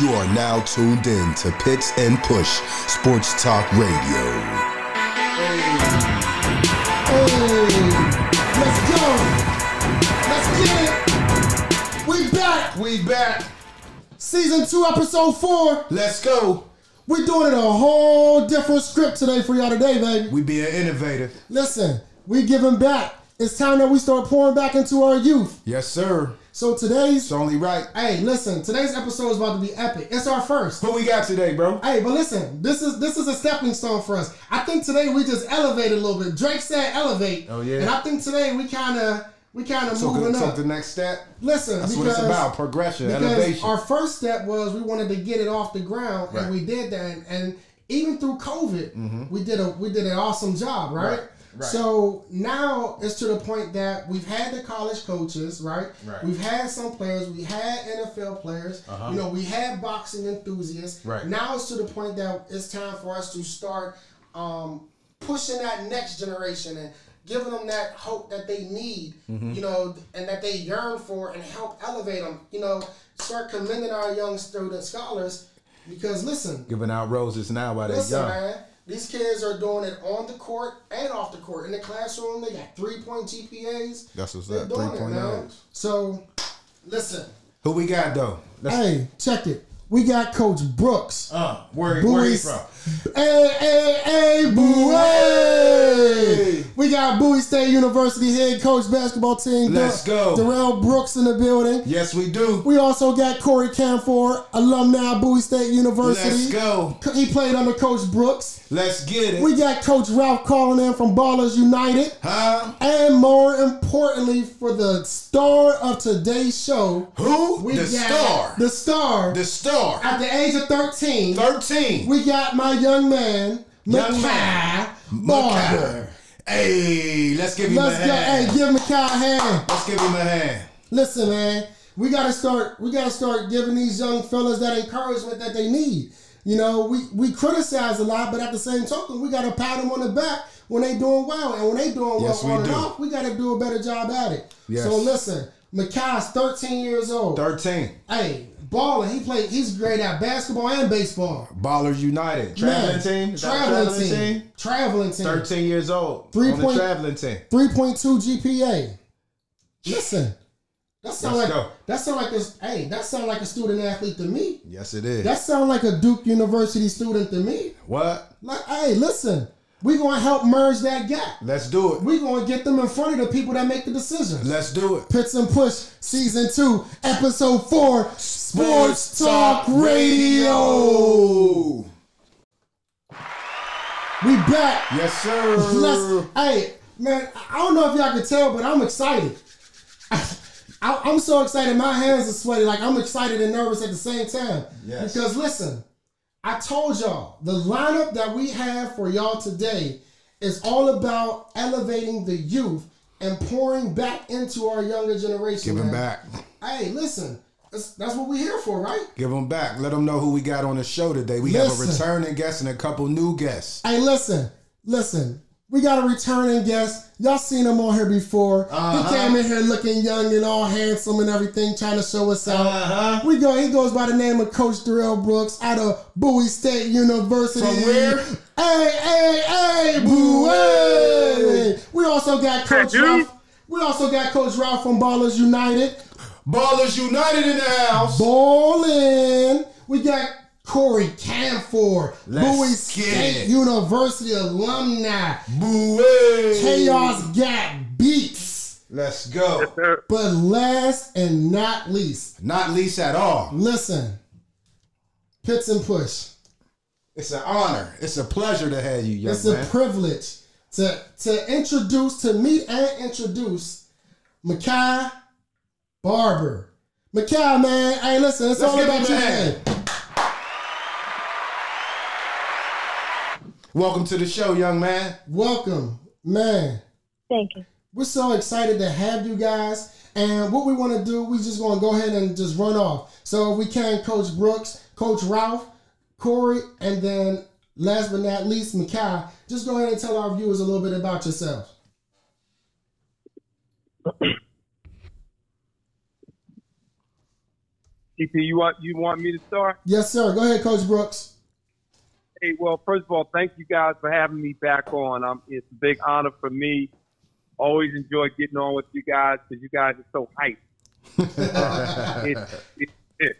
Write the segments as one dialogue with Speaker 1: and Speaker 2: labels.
Speaker 1: You are now tuned in to Pits and Push Sports Talk Radio.
Speaker 2: Hey, let's go. Let's get it. We back.
Speaker 3: We back.
Speaker 2: Season two, episode four.
Speaker 3: Let's go.
Speaker 2: We're doing it a whole different script today for y'all today, baby.
Speaker 3: We being innovative.
Speaker 2: Listen, we giving back. It's time that we start pouring back into our youth.
Speaker 3: Yes, sir.
Speaker 2: So today's,
Speaker 3: It's only right.
Speaker 2: hey, listen, today's episode is about to be epic. It's our first.
Speaker 3: What we got today, bro?
Speaker 2: Hey, but listen, this is this is a stepping stone for us. I think today we just elevated a little bit. Drake said elevate.
Speaker 3: Oh, yeah.
Speaker 2: And I think today we kind of we kind of
Speaker 3: So,
Speaker 2: moving
Speaker 3: good, so
Speaker 2: up.
Speaker 3: the next step.
Speaker 2: Listen,
Speaker 3: That's
Speaker 2: because
Speaker 3: what it's about. Progression,
Speaker 2: because
Speaker 3: elevation.
Speaker 2: our first step was we wanted to get it off the ground,
Speaker 3: Right.
Speaker 2: and we did that. And, and even through COVID, we did a we did an awesome job, right?
Speaker 3: Mm-hmm. Right, right.
Speaker 2: So now it's to the point that we've had the college coaches, right?
Speaker 3: Right.
Speaker 2: We've had some players, we had NFL players,
Speaker 3: Uh-huh.
Speaker 2: you know, we had boxing enthusiasts.
Speaker 3: Right.
Speaker 2: Now it's to the point that it's time for us to start um, pushing that next generation and giving them that hope that they need,
Speaker 3: Mm-hmm.
Speaker 2: you know, and that they yearn for and help elevate them. You know, start commending our young student scholars because listen,
Speaker 3: Giving out roses now while they're
Speaker 2: listen,
Speaker 3: young.
Speaker 2: man. These kids are doing it on the court and off the court. In the classroom, they got three point GPAs.
Speaker 3: That's what's
Speaker 2: They're
Speaker 3: up.
Speaker 2: doing it, man.
Speaker 3: 3.0s.
Speaker 2: So, listen.
Speaker 3: Who we got though? Let's,
Speaker 2: Hey, check it. We got Coach Brooks.
Speaker 3: uh, where,
Speaker 2: Bowie-
Speaker 3: where he from?
Speaker 2: Hey, hey, hey, Bowie! We got Bowie State University head coach basketball team.
Speaker 3: Let's go.
Speaker 2: Darrell Brooks in the building.
Speaker 3: Yes, we do.
Speaker 2: We also got Corey Camphor, alumni Bowie State University.
Speaker 3: Let's go.
Speaker 2: He played under Coach Brooks.
Speaker 3: Let's get it.
Speaker 2: We got Coach Ralph calling in from Ballerz United.
Speaker 3: huh?
Speaker 2: And more importantly, for the star of today's show,
Speaker 3: Who?
Speaker 2: we
Speaker 3: the
Speaker 2: got
Speaker 3: star.
Speaker 2: The star.
Speaker 3: the star.
Speaker 2: At the age of 13,
Speaker 3: 13.
Speaker 2: we got my young man,
Speaker 3: Young Makhai.
Speaker 2: Barber.
Speaker 3: Hey, let's give him
Speaker 2: Let's
Speaker 3: a hand.
Speaker 2: Hey, give Makhai a hand.
Speaker 3: Let's give him a hand.
Speaker 2: Listen, man, we gotta start. We gotta start giving these young fellas that encouragement that they need. You know, we we criticize a lot, but at the same token, we gotta pat them on the back when they doing well, and when they doing
Speaker 3: Yes,
Speaker 2: well
Speaker 3: we
Speaker 2: on and
Speaker 3: do.
Speaker 2: off, we gotta do a better job at it.
Speaker 3: Yes.
Speaker 2: So listen, Makhai's 13 years old.
Speaker 3: 13.
Speaker 2: Hey, baller. He played. He's great at basketball and baseball.
Speaker 3: Ballerz United. Traveling
Speaker 2: Man,
Speaker 3: team?
Speaker 2: Traveling,
Speaker 3: traveling
Speaker 2: team. Traveling team.
Speaker 3: 13 years old.
Speaker 2: Three
Speaker 3: on
Speaker 2: point-
Speaker 3: the traveling team.
Speaker 2: 3.2 GPA. Listen, that sound
Speaker 3: Let's
Speaker 2: like
Speaker 3: go.
Speaker 2: that sound like a hey that sound like a student athlete to me.
Speaker 3: Yes, it is.
Speaker 2: That sound like a Duke University student to me.
Speaker 3: what?
Speaker 2: Like, hey, listen, we gonna help merge that gap.
Speaker 3: Let's do it.
Speaker 2: We gonna get them in front of the people that make the decisions.
Speaker 3: Let's do it.
Speaker 2: Pits and Push, season two, episode four, Sports Talk Radio. We back.
Speaker 3: Yes, sir.
Speaker 2: Let's, hey, man, I don't know if y'all can tell, but I'm excited. I, I'm so excited, my hands are sweaty. Like I'm excited and nervous at the same time.
Speaker 3: Yes.
Speaker 2: Because listen, I told y'all the lineup that we have for y'all today is all about elevating the youth and pouring back into our younger generation.
Speaker 3: Give him
Speaker 2: man.
Speaker 3: back.
Speaker 2: Hey, listen, that's, that's what we're here for, right?
Speaker 3: Give them back. Let them know who we got on the show today. We have a returning guest and a couple new guests.
Speaker 2: Hey, listen, listen. We got a returning guest. Y'all seen him on here before.
Speaker 3: Uh-huh.
Speaker 2: He came in here looking young and all handsome and everything, trying to show us out.
Speaker 3: Uh-huh.
Speaker 2: We go. He goes by the name of Coach Darrell Brooks out of Bowie State University.
Speaker 3: From where?
Speaker 2: Hey, hey, hey, Bowie. We also got Coach
Speaker 4: dude.
Speaker 2: Ralph. We also got Coach Ralph from Ballerz United.
Speaker 3: Ballerz United in the house.
Speaker 2: Ballin'. We got Corey Camphor,
Speaker 3: Let's
Speaker 2: Bowie State
Speaker 3: it.
Speaker 2: University alumni.
Speaker 3: Boo-way.
Speaker 2: Chaos Gap Beats.
Speaker 3: Let's go.
Speaker 4: Sir,
Speaker 2: But last and not least,
Speaker 3: Not least at all.
Speaker 2: listen, Pits and Push.
Speaker 3: It's an honor. It's a pleasure to have you, young
Speaker 2: It's
Speaker 3: man.
Speaker 2: a privilege to to introduce, to meet and introduce Makhai Barber. Makhai, man, hey, listen, it's
Speaker 3: Let's
Speaker 2: all about
Speaker 3: him
Speaker 2: you, man.
Speaker 3: Welcome to the show, young man.
Speaker 2: Welcome, man.
Speaker 4: thank you.
Speaker 2: We're so excited to have you guys. And what we want to do, we just want to go ahead and just run off. So if we can, Coach Brooks, Coach Ralph, Corey, and then last but not least, Makhai, just go ahead and tell our viewers a little bit about yourself.
Speaker 4: TP, you want you want me to start?
Speaker 2: Yes, sir. Go ahead, Coach Brooks.
Speaker 4: Hey, well, first of all, thank you guys for having me back on. Um, it's a big honor for me. Always enjoy getting on with you guys because you guys are so hype. uh, it, it,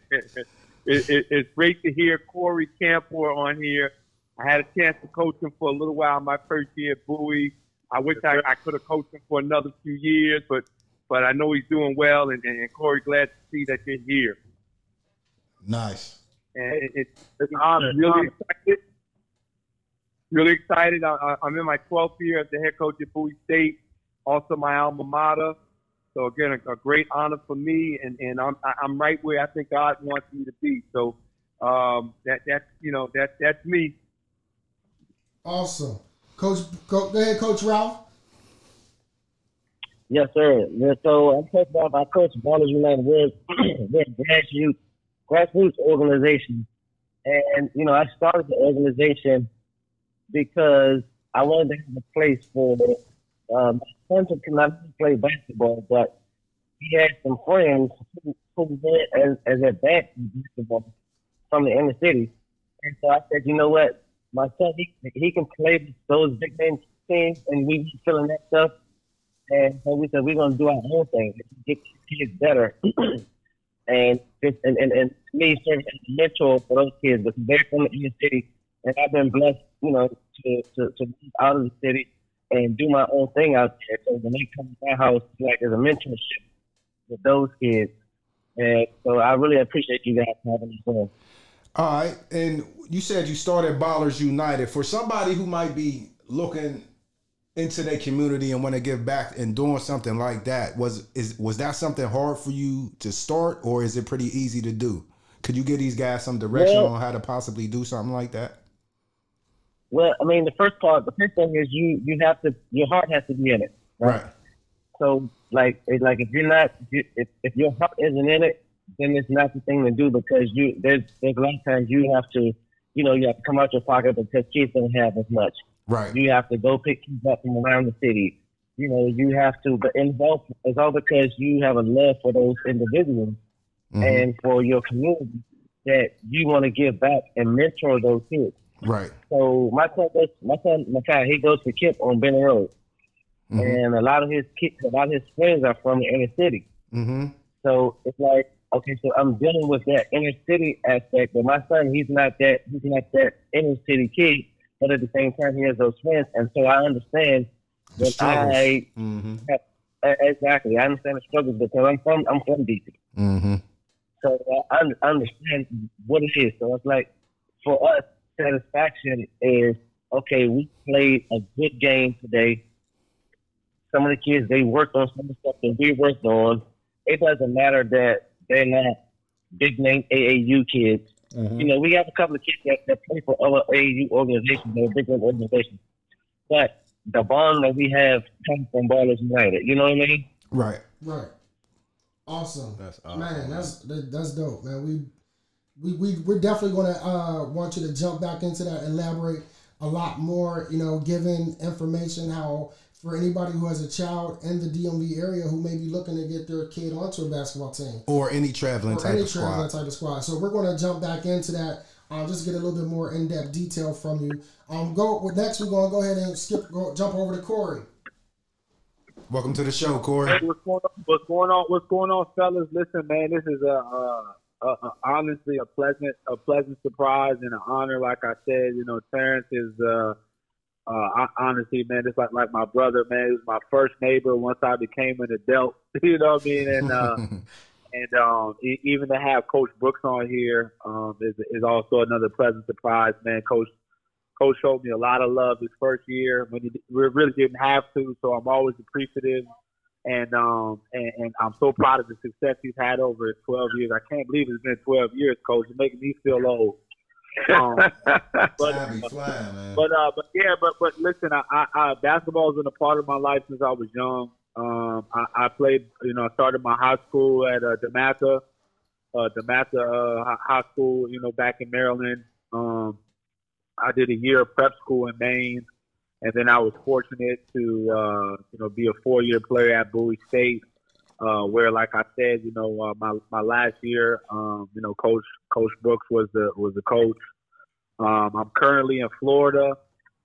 Speaker 4: it, it's great to hear Corey Camphor on here. I had a chance to coach him for a little while my first year at Bowie. I wish I, I could have coached him for another few years, but but I know he's doing well, and, and Corey, glad to see that you're here.
Speaker 3: Nice.
Speaker 4: And it, it's, it's an honor. Really excited. Really excited. I, I'm in my 12th year as the head coach at Bowie State, also my alma mater. So again, a, a great honor for me, and, and I'm I'm right where I think God wants me to be. So um, that that's you know that that's me.
Speaker 2: Awesome, Coach. Go, go ahead, Coach Ralph.
Speaker 5: Yes, sir. Yeah, so I'm talking about my coach, Ballerz United. We're, we're a grassroots, grassroots organization. And, you know, I started the organization because I wanted to have a place for um, my son could not play basketball, but he had some friends who, who went as, as advanced basketball from the inner city. And so I said, you know what? My son, he, he can play those big name teams, and we be feeling that stuff and so we said we're gonna do our own thing, get kids better, and, and, and me serving as a mentor for those kids because they're from the inner city, and I've been blessed, you know, to to, to move out of the city and do my own thing out there. So when they come to my house, like as a mentorship with those kids, and so I really appreciate you guys having me on.
Speaker 3: All right, and you said you started Ballerz United. For somebody who might be looking into their community and want to give back and doing something like that was is was that something hard for you to start or is it pretty easy to do could you give these guys some direction well, on how to possibly do something like that
Speaker 5: well i mean the first part the first thing is you you have to your heart has to be in it right, right. so like like if you're not if, if your heart isn't in it then it's not the thing to do because you there's there's a lot of times you have to you know you have to come out your pocket because kids don't have as much
Speaker 3: Right.
Speaker 5: You have to go pick kids up from around the city. You know, you have to, but involve it's all because you have a love for those individuals mm-hmm. and for your community that you want to give back and mentor those kids.
Speaker 3: Right.
Speaker 5: So my son goes, my son, my child, he goes to KIPP on Benning Road, mm-hmm. and a lot of his kids, a lot of his friends are from the inner city.
Speaker 3: Mm-hmm.
Speaker 5: So it's like, okay, so I'm dealing with that inner city aspect, but my son, he's not that, he's not that inner city kid but at the same time, he has those friends, and so I understand
Speaker 3: the
Speaker 5: that I mm-hmm. have, exactly I understand the struggles because I'm from I'm from DC,
Speaker 3: mm-hmm.
Speaker 5: so I, I understand what it is. So it's like for us, satisfaction is okay. We played a good game today. Some of the kids they worked on some of the stuff that we worked on. It doesn't matter that they're not big name AAU kids Mm-hmm. You know, we have a couple of kids that, that play for other AAU organizations, they're big organizations. But the bond that we have comes from Ballerz United. You know what I mean?
Speaker 3: Right.
Speaker 2: Right. Awesome.
Speaker 3: That's awesome.
Speaker 2: Man, that's that's dope, man. We we we we're definitely gonna uh, want you to jump back into that, elaborate a lot more. You know, giving information how for anybody who has a child in the DMV area who may be looking to get their kid onto a basketball team
Speaker 3: or any traveling
Speaker 2: or
Speaker 3: type
Speaker 2: any
Speaker 3: of
Speaker 2: traveling
Speaker 3: squad.
Speaker 2: type of squad. So we're going to jump back into that. Um, just get a little bit more in depth detail from you. Um, go next. We're going to go ahead and skip, go, jump over to Corey.
Speaker 3: Welcome to the show, Corey.
Speaker 4: Hey, what's going on? What's going on? What's going on, fellas? Listen, man, this is a, a, a, honestly a pleasant a pleasant surprise and an honor. Like I said, you know, Terrence is. Uh, uh, honestly, man, it's like like my brother, man. He was my first neighbor once I became an adult. you know what I mean? And uh, and um, even to have Coach Brooks on here um, is is also another pleasant surprise, man. Coach Coach showed me a lot of love his first year when he we really didn't have to, so I'm always appreciative. And um and, and I'm so proud of the success he's had over 12 years. I can't believe it's been 12 years, Coach. You're making me feel old.
Speaker 3: Um, but, flying,
Speaker 4: but uh, but yeah, but but listen, I, I, I basketball has been a part of my life since I was young. Um, I, I played, you know, I started my high school at uh, DeMatha, uh, DeMatha uh, High School, you know, back in Maryland. Um, I did a year of prep school in Maine, and then I was fortunate to, uh, you know, be a four-year player at Bowie State. uh, where, like I said, you know, uh, my my last year, um, you know, Coach Coach Brooks was the was the coach. Um, I'm currently in Florida,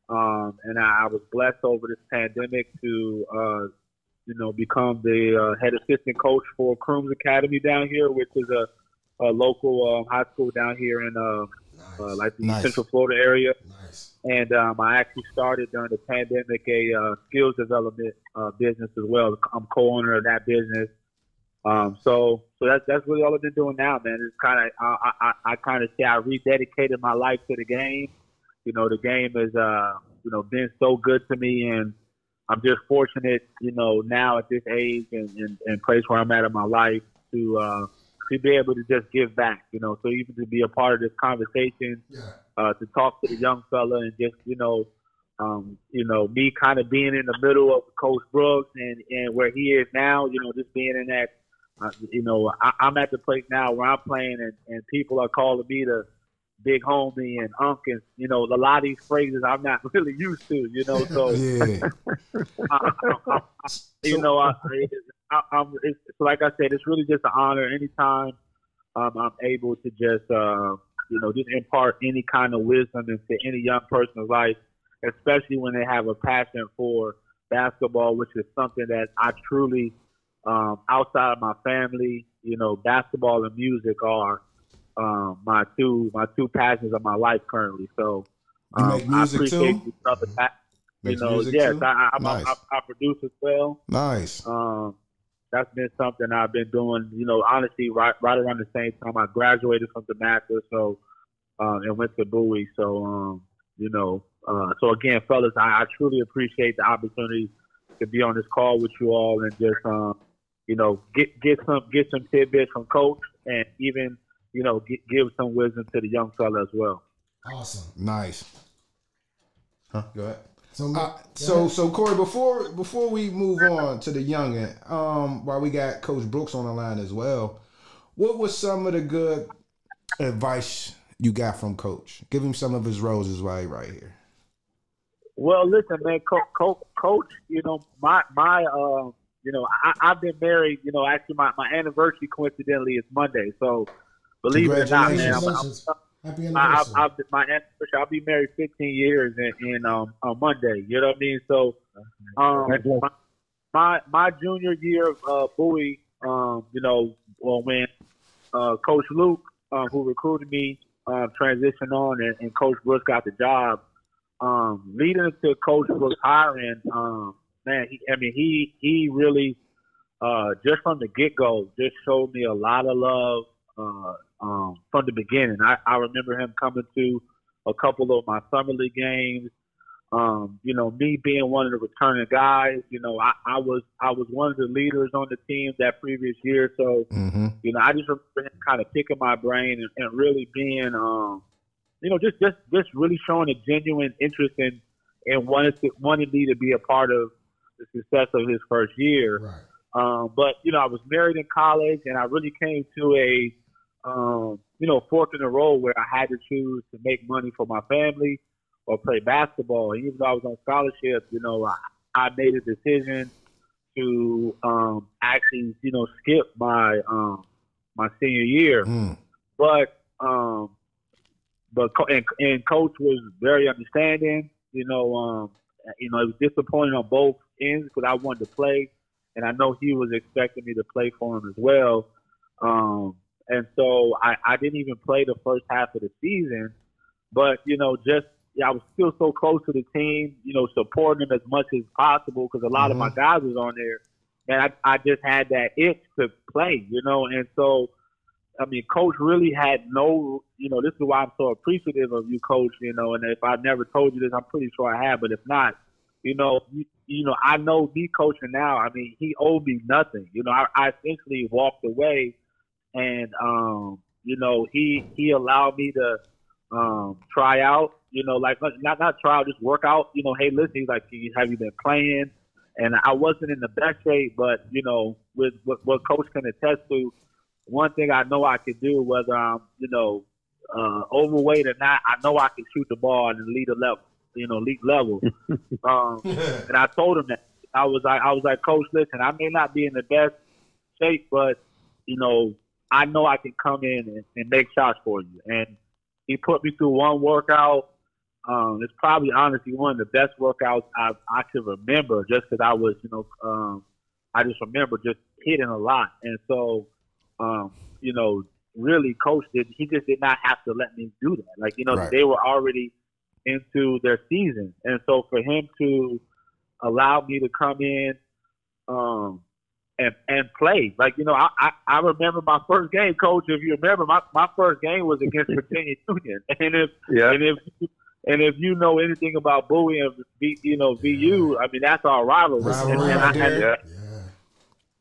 Speaker 4: um, and I, I was blessed over this pandemic to, uh, you know, become the uh, head assistant coach for Crooms Academy down here, which is a, a local uh, high school down here in uh, uh, like the
Speaker 3: Nice.
Speaker 4: Central Florida area.
Speaker 2: Nice.
Speaker 4: And um, I actually started during the pandemic a uh, skills development uh, business as well. I'm co-owner of that business. Um, so, so that's that's really all I've been doing now, man. It's kind of I, I, I kind of say I rededicated my life to the game. You know, the game has uh, you know been so good to me, and I'm just fortunate, you know, now at this age and, and, and place where I'm at in my life to uh, to be able to just give back. You know, so even to be a part of this conversation
Speaker 2: Yeah.
Speaker 4: uh, to talk to the young fella and just you know, um, you know, me kind of being in the middle of Coach Brooks and and where he is now, you know, just being in that, uh, you know, I, I'm at the place now where I'm playing and and people are calling me the big homie and unk and you know a lot of these phrases I'm not really used to, you know, so.
Speaker 3: Yeah.
Speaker 4: I, I, you know, I, I, I'm it's, like I said, it's really just an honor anytime um, I'm able to just uh, you know just impart any kind of wisdom into any young person's life, especially when they have a passion for basketball, which is something that I truly um, outside of my family, you know, basketball and music are um, my two my two passions of my life currently. So
Speaker 3: You
Speaker 4: um,
Speaker 3: make music
Speaker 4: I appreciate
Speaker 3: too?
Speaker 4: you, brother, that. You
Speaker 3: Makes
Speaker 4: know, yes,
Speaker 3: too?
Speaker 4: I, I, I'm
Speaker 3: Nice.
Speaker 4: a, I, I produce as well.
Speaker 3: Nice.
Speaker 4: Um, that's been something I've been doing. You know, honestly, right right around the same time I graduated from Damascus, so um, and went to Bowie. So, um, you know, uh, so again, fellas, I, I truly appreciate the opportunity to be on this call with you all and just, um, you know, get get some get some tidbits from Coach and even you know get, give some wisdom to the young fella as well.
Speaker 2: Awesome.
Speaker 3: Nice. Huh? Go ahead.
Speaker 2: So,
Speaker 3: Uh, so so Corey, before before we move on to the youngin, um, while we got Coach Brooks on the line as well, what was some of the good advice you got from Coach? Give him some of his roses while he right here.
Speaker 4: Well, listen, man, Co- Co- coach. You know, my my, uh, you know, I, I've been married. You know, actually, my, my anniversary coincidentally is Monday. So, believe it or not, man, I'm, I'm.
Speaker 2: Happy
Speaker 4: I,
Speaker 2: anniversary.
Speaker 4: I, I've, my anniversary. I'll be married 15 years in, in um on Monday. You know what I mean? So, um, my, my my junior year of uh, Bowie, um, you know, well, when uh, Coach Luke, uh, who recruited me, uh, transitioned on, and, and Coach Brooks got the job. Um, leading to Coach Brooks hiring, um, man, he, I mean, he he really uh, just from the get go just showed me a lot of love uh, um, from the beginning. I, I remember him coming to a couple of my summer league games. Um, you know, me being one of the returning guys, you know, I, I was I was one of the leaders on the team that previous year. So,
Speaker 3: Mm-hmm.
Speaker 4: you know, I just remember him kind of picking my brain and, and really being, um, you know, just just just really showing a genuine interest in and wanted to wanted me to be a part of the success of his first year.
Speaker 2: right.
Speaker 4: Um, but you know, I was married in college, and I really came to a um, you know fork in a row where I had to choose to make money for my family or play basketball. And even though I was on scholarship, you know, I, I made a decision to um, actually you know skip my um, my senior year.
Speaker 3: Mm.
Speaker 4: But um, but co- and, and coach was very understanding. You know, um, you know, it was disappointing on both ends because I wanted to play, and I know he was expecting me to play for him as well. Um, and so I, I didn't even play the first half of the season, but you know, just yeah, I was still so close to the team. You know, supporting them as much as possible because a lot of my mm-hmm. guys was on there, and I, I just had that itch to play. You know, and so. I mean, coach really had no, you know, this is why I'm so appreciative of you, coach, you know, and if I never told you this, I'm pretty sure I have, but if not, you know, you, you know, I know me coaching now, I mean, he owed me nothing. You know, I, I essentially walked away and, um, you know, he, he allowed me to, um, try out, you know, like not, not try out, just work out, you know, hey, listen, he's like, have you been playing? And I wasn't in the best shape, but, you know, with what, what coach can attest to, one thing I know I can do, whether I'm, you know, uh, overweight or not, I know I can shoot the ball and lead a level, you know, league level. um, and I told him that I was like, I was like, Coach, listen, I may not be in the best shape, but you know, I know I can come in and, and make shots for you. And he put me through one workout. Um, it's probably honestly one of the best workouts I I can remember, just because I was, you know, um, I just remember just hitting a lot, and so, um, you know, really, coach did he just did not have to let me do that. Like, you know,
Speaker 3: Right.
Speaker 4: they were already into their season, and so for him to allow me to come in, um, and and play. Like you know, I, I I remember my first game, coach. If you remember, my, my first game was against Virginia Union, and if
Speaker 6: Yeah.
Speaker 4: and if and if you know anything about Bowie and V, you know VU, I mean that's our rivalry.
Speaker 3: Rivalry
Speaker 4: And- and I-
Speaker 3: there.
Speaker 4: and-
Speaker 2: Yeah.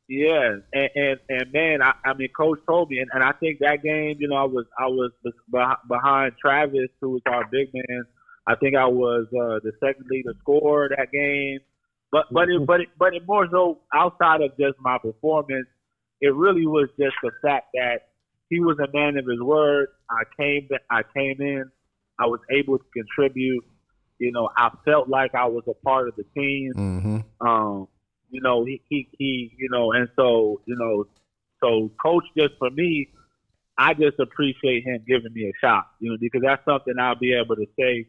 Speaker 4: yeah, and and, and man, I, I mean, Coach told me, and, and I think that game, you know, I was I was behind Travis, who was our big man. I think I was uh, the second leader scorer that game, but but it but it, but it more so outside of just my performance, it really was just the fact that he was a man of his word. I came I came in, I was able to contribute. You know, I felt like I was a part of the team
Speaker 3: Mm-hmm.
Speaker 4: um, you know, he, he, he, you know, and so, you know, so coach just for me, I just appreciate him giving me a shot, you know, because that's something I'll be able to say.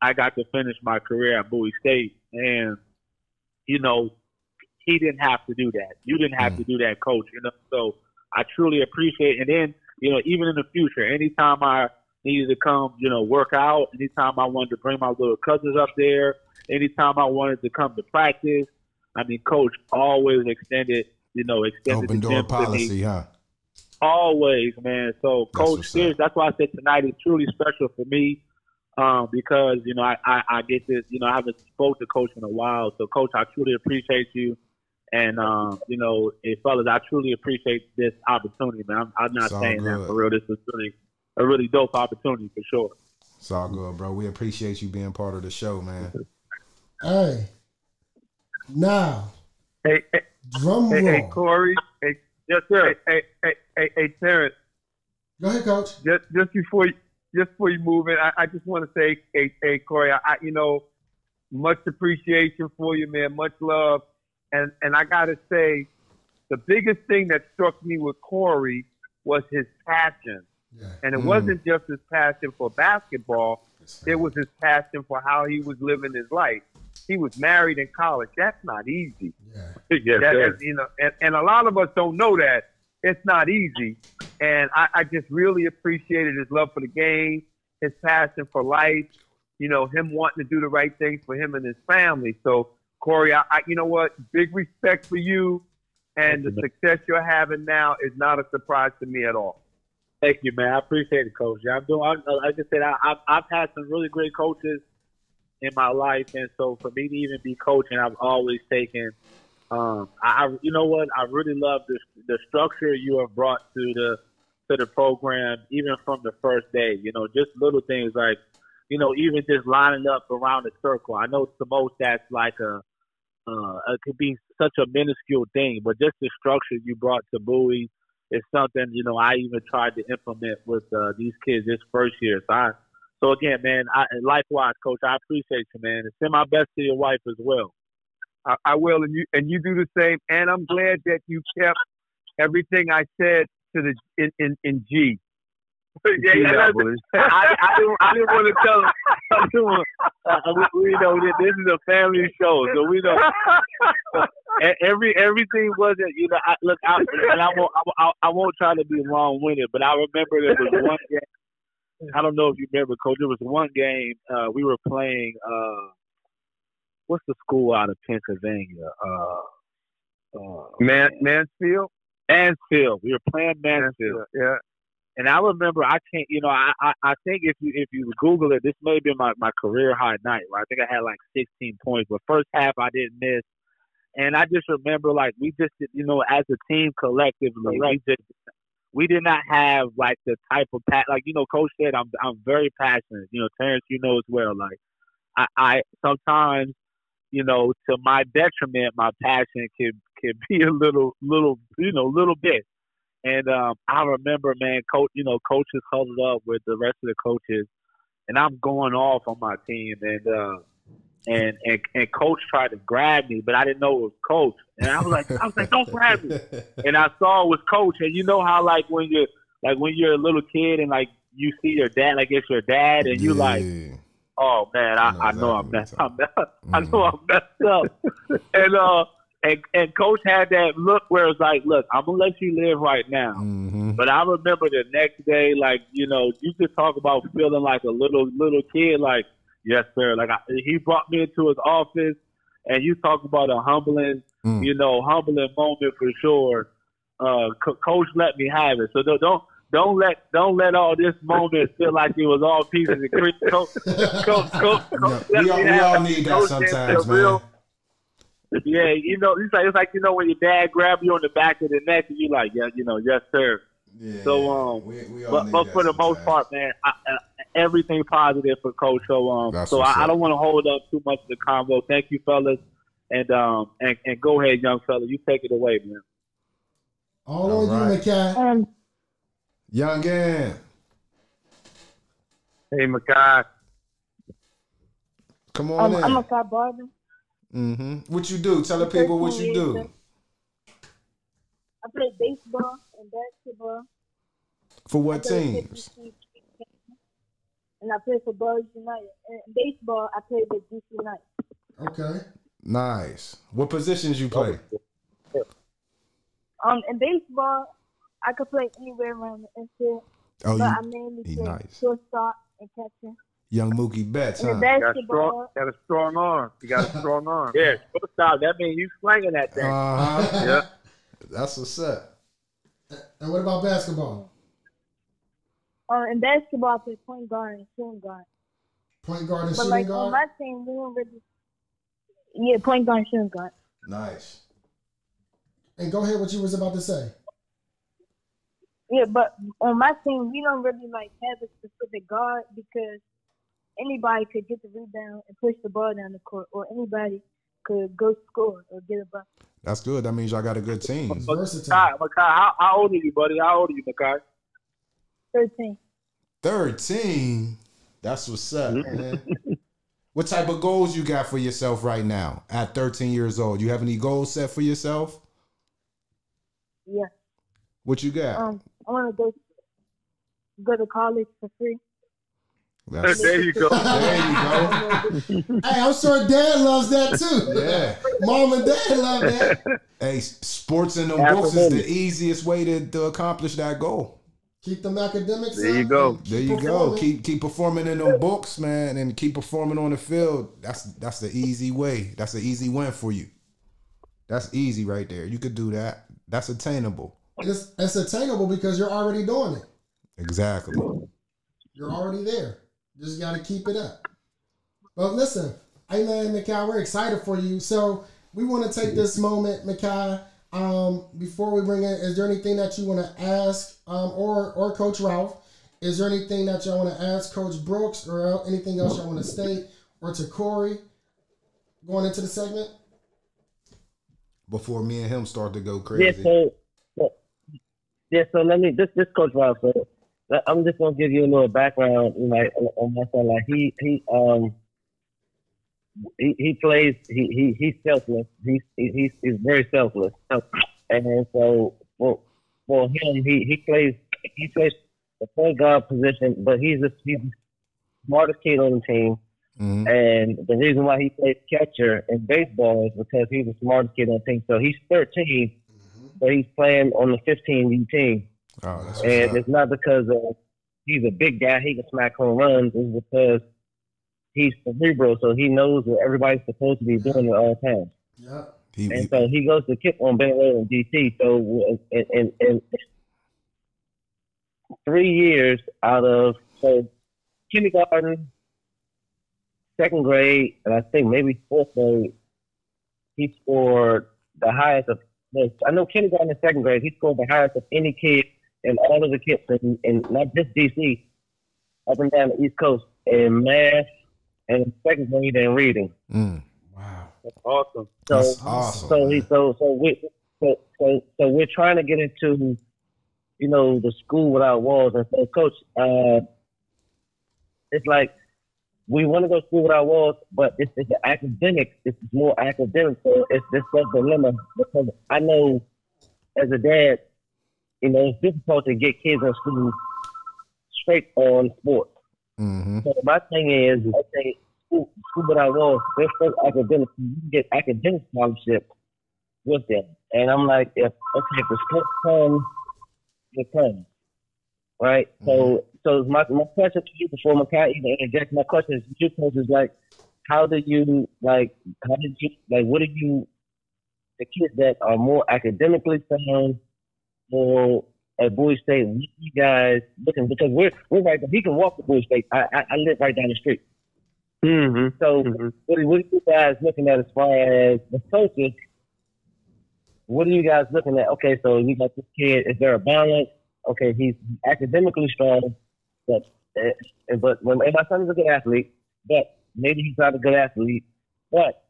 Speaker 4: I got to finish my career at Bowie State, and you know, he didn't have to do that. You didn't have to mm. do that, coach. You know, so I truly appreciate. And then, you know, even in the future, anytime I needed to come, you know, work out, anytime I wanted to bring my little cousins up there, anytime I wanted to come to practice, I mean, coach always extended, you know, extended
Speaker 3: Open
Speaker 4: the
Speaker 3: door
Speaker 4: gym to me.
Speaker 3: policy, huh?
Speaker 4: Always, man. So,
Speaker 3: That's
Speaker 4: coach, serious. That's why I said tonight is truly special for me, um, because you know I, I I get this. You know, I haven't spoke to coach in a while. So, coach, I truly appreciate you, and um, you know, eh, fellas, I truly appreciate this opportunity, man. I'm, I'm not
Speaker 3: It's all
Speaker 4: saying that for real. This is really a really dope opportunity for sure.
Speaker 3: It's all good, bro. We appreciate you being part of the show, man.
Speaker 2: Hey. Now,
Speaker 6: Hey, hey,
Speaker 2: drum
Speaker 6: hey,
Speaker 2: roll.
Speaker 6: hey, Corey. Hey,
Speaker 4: Yes, sir.
Speaker 6: hey, hey, hey, hey, Terrence.
Speaker 2: Go ahead, coach.
Speaker 6: just just before you, just before you move in, I, I just want to say, hey, hey, Corey, I, I you know, much appreciation for you, man. Much love, and and I gotta say, the biggest thing that struck me with Corey was his passion,
Speaker 2: Yeah.
Speaker 6: and it
Speaker 3: Mm.
Speaker 6: wasn't just his passion for basketball. It was his passion for how he was living his life. He was married in college. That's not easy.
Speaker 2: Yeah.
Speaker 4: yes,
Speaker 6: That
Speaker 4: sir.
Speaker 6: is, you know, and, and a lot of us don't know that. It's not easy. And I, I just really appreciated his love for the game, his passion for life, you know, him wanting to do the right things for him and his family. So, Corey, I, I you know what? Big respect for you. And the success you're having now is not a surprise to me at all.
Speaker 4: Thank you, man. I appreciate it, coach. Yeah, I'm doing. I, like I said, I, I've, I've had some really great coaches in my life, and so for me to even be coaching, I've always taken. Um, I, I you know what? I really love the the structure you have brought to the to the program, even from the first day. You know, just little things like, you know, even just lining up around the circle. I know to most that's like a, uh, it could be such a minuscule thing, but just the structure you brought to Bowie is something you know I even tried to implement with uh, these kids this first year. So I, so again, man, I, likewise, coach, I appreciate you, man, and send my best to your wife as well.
Speaker 6: I, I will, and you and you do the same. And I'm glad that you kept everything I said to the in in, in G.
Speaker 4: yeah, yeah, I, I didn't, I didn't want to tell him. I didn't want, uh, we, we know that this is a family show, so we know every everything wasn't. You know, I, look, I, and I won't, I, I, I won't try to be long winded, but I remember there was one game. I don't know if you remember, Coach. There was one game uh, we were playing. Uh, what's the school out of Pennsylvania? Uh, uh,
Speaker 6: Man, Mansfield.
Speaker 4: Mansfield. We were playing Mansfield.
Speaker 6: Yeah.
Speaker 4: And I remember I can't, you know, I, I I think if you if you Google it, this may have been my, my career high night. Right? I think I had like 16 points, but first half I didn't miss. And I just remember like we just, you know, as a team collectively, we just we did not have like the type of pat like you know, Coach said I'm I'm very passionate. You know, Terrence, you know as well. Like I, I sometimes, you know, to my detriment, my passion can can be a little little you know little bit. And um, I remember, man, coach, you know, coaches huddled up with the rest of the coaches, and I'm going off on my team. And uh, and, and and coach tried to grab me, but I didn't know it was coach. And I was like, I was like, don't grab me. And I saw it was coach. And you know how like when you're like when you're a little kid and like you see your dad, like it's your dad, and you like,
Speaker 3: Yeah.
Speaker 4: Oh man, I,
Speaker 3: know
Speaker 4: I know I'm messed,
Speaker 3: what
Speaker 4: I'm messed, I know I'm messed up. and uh, and and coach had that look where it's like, look, I'm gonna let you live right now.
Speaker 3: Mhm.
Speaker 4: But I remember the next day, like you know, you could talk about feeling like a little little kid. Like, yes, sir. Like I, he brought me into his office, and you talk about a humbling,
Speaker 3: Mm.
Speaker 4: you know, humbling moment for sure. Uh, Co- coach let me have it. So don't don't don't let don't let all this moment feel like it was all pieces and cream. Coach, coach, coach,
Speaker 3: Yeah,
Speaker 4: coach let
Speaker 3: we all, we all need that sometimes, man.
Speaker 4: real- Yeah, you know, it's like it's like you know when your dad grab you on the back of the neck and you like, yeah, you know, yes, sir.
Speaker 3: Yeah,
Speaker 4: So, um,
Speaker 3: we, we all
Speaker 4: But, but for the most part, man, I, I, everything positive for Coach. So um,
Speaker 3: That's
Speaker 4: so I, I don't want to hold up too much of the convo. Thank you, fellas, and um, and, and go ahead, young fella, you take it away, man.
Speaker 2: All
Speaker 3: All
Speaker 2: on you, Makhai.
Speaker 5: Um,
Speaker 3: Young Ann,
Speaker 6: Hey, Makhai.
Speaker 3: come on
Speaker 5: um,
Speaker 3: in.
Speaker 5: I'm a car barber.
Speaker 3: hmm What you do? Tell the people what you do.
Speaker 5: I play baseball and basketball.
Speaker 3: For what teams?
Speaker 5: And I play for Ballerz United. And in baseball, I play with DC United.
Speaker 2: Okay.
Speaker 3: Nice. What positions you play?
Speaker 5: Um, in baseball, I could play anywhere around the infield,
Speaker 3: Oh,
Speaker 5: but I
Speaker 3: you
Speaker 5: mainly
Speaker 3: he
Speaker 5: play
Speaker 3: nice.
Speaker 5: shortstop and catcher.
Speaker 3: young Mookie Betts,
Speaker 5: And
Speaker 3: huh?
Speaker 6: Got a strong, got a strong arm. You got a strong arm.
Speaker 4: Yeah, stop. That means you slinging that thing.
Speaker 3: Uh huh.
Speaker 6: Yeah.
Speaker 3: That's what's up.
Speaker 2: And what about basketball?
Speaker 5: uh, in basketball, I play point guard and shooting guard.
Speaker 2: Point guard and
Speaker 5: But
Speaker 2: shooting
Speaker 5: like
Speaker 2: guard?
Speaker 5: on my team, we don't really. Yeah, point guard and shooting guard.
Speaker 3: Nice.
Speaker 2: And go ahead, what you was about to say.
Speaker 5: Yeah, but on my team, we don't really like have a specific guard because anybody could get the rebound and push the ball down the court, or anybody could go score or get a bucket.
Speaker 3: That's good. That means y'all got a good team.
Speaker 2: It's versatile.
Speaker 4: Makhai, Makhai, how, how old are you, buddy? How old are you, Makhai?
Speaker 5: Thirteen.
Speaker 3: 13. That's what's up, man. what type of goals you got for yourself right now at 13 years old? You have any goals set for yourself?
Speaker 5: Yeah.
Speaker 3: What you got?
Speaker 5: Um, I want to go go to college for free.
Speaker 3: That's,
Speaker 6: There you go.
Speaker 3: there you go.
Speaker 2: Hey, I'm sure dad loves that too.
Speaker 3: Yeah.
Speaker 2: Mom and dad love that.
Speaker 3: Hey, sports in them books is the easiest way to, to accomplish that goal.
Speaker 2: Keep them academics
Speaker 6: There you go.
Speaker 3: There
Speaker 2: keep
Speaker 3: you go. Keep keep performing in them books, man, and keep performing on the field. That's that's the easy way. That's the easy win for you. That's easy right there. You could do that. That's attainable.
Speaker 2: It's, it's attainable because you're already doing it.
Speaker 3: Exactly.
Speaker 2: You're already there. Just got to keep it up. But listen, Ayla and Makhai, we're excited for you. So we want to take this moment, Makhai. Um, before we bring in, is there anything that you want to ask, um, or or Coach Ralph? Is there anything that y'all want to ask Coach Brooks, or anything else y'all want to state, or to Corey, going into the segment?
Speaker 3: Before me and him start to go crazy.
Speaker 5: so, so yeah, so let me this this coach Ralph. So I'm just gonna give you a little background, like on- on my son. Like he he um he, he plays he, he he's selfless. He's he's he's very selfless. And so for for him, he he plays he plays the point guard position, but he's the he's the smartest kid on the team.
Speaker 3: Mhm.
Speaker 5: And the reason why he plays catcher in baseball is because he's the smartest kid on the team. So he's 13, but he's playing on the 15 team.
Speaker 3: Oh, that's
Speaker 5: And it's not because of he's a big guy, he can smack home runs. It's because he's cerebral, so he knows what everybody's supposed to be doing at all times.
Speaker 2: Yeah.
Speaker 3: He,
Speaker 5: And
Speaker 3: he-
Speaker 5: so he goes to KIPP on Benning Road in DC. So in, in, in three years out of so kindergarten, second grade, and I think maybe fourth grade, he scored the highest of. I know kindergarten and second grade, he scored the highest of any kid in all of the kids in, in not just DC, up and down the East Coast in math and second grade and reading.
Speaker 3: Mm.
Speaker 2: Wow.
Speaker 4: That's awesome.
Speaker 5: So
Speaker 3: That's awesome.
Speaker 5: so he so so we so so so we're trying to get into you know the school without walls and so coach uh it's like we want to go to school without walls, but it's, it's academic. It's more academic. So it's this dilemma because I know as a dad, you know, it's difficult to get kids in school straight on sports.
Speaker 3: Mm-hmm.
Speaker 5: So my thing is, okay, school, school without walls, they're still academic. You can get academic scholarship with them. And I'm like, if okay, if the sports come, it comes. Right? So so my my question to you before my Makhai even interject, my question is you coach is like how do you like how did you like what do you the kids that are more academically sound or at Bowie State, you guys looking because we're we're right he can walk to Bowie State. I, I I live right down the street.
Speaker 6: Mm-hmm.
Speaker 5: So
Speaker 6: Mhm.
Speaker 5: what, what are you guys looking at as far as the coaches? What are you guys looking at? Okay, so you got this kid. Is there a balance? Okay, he's academically strong, but uh, but when and my son is a good athlete, but maybe he's not a good athlete. But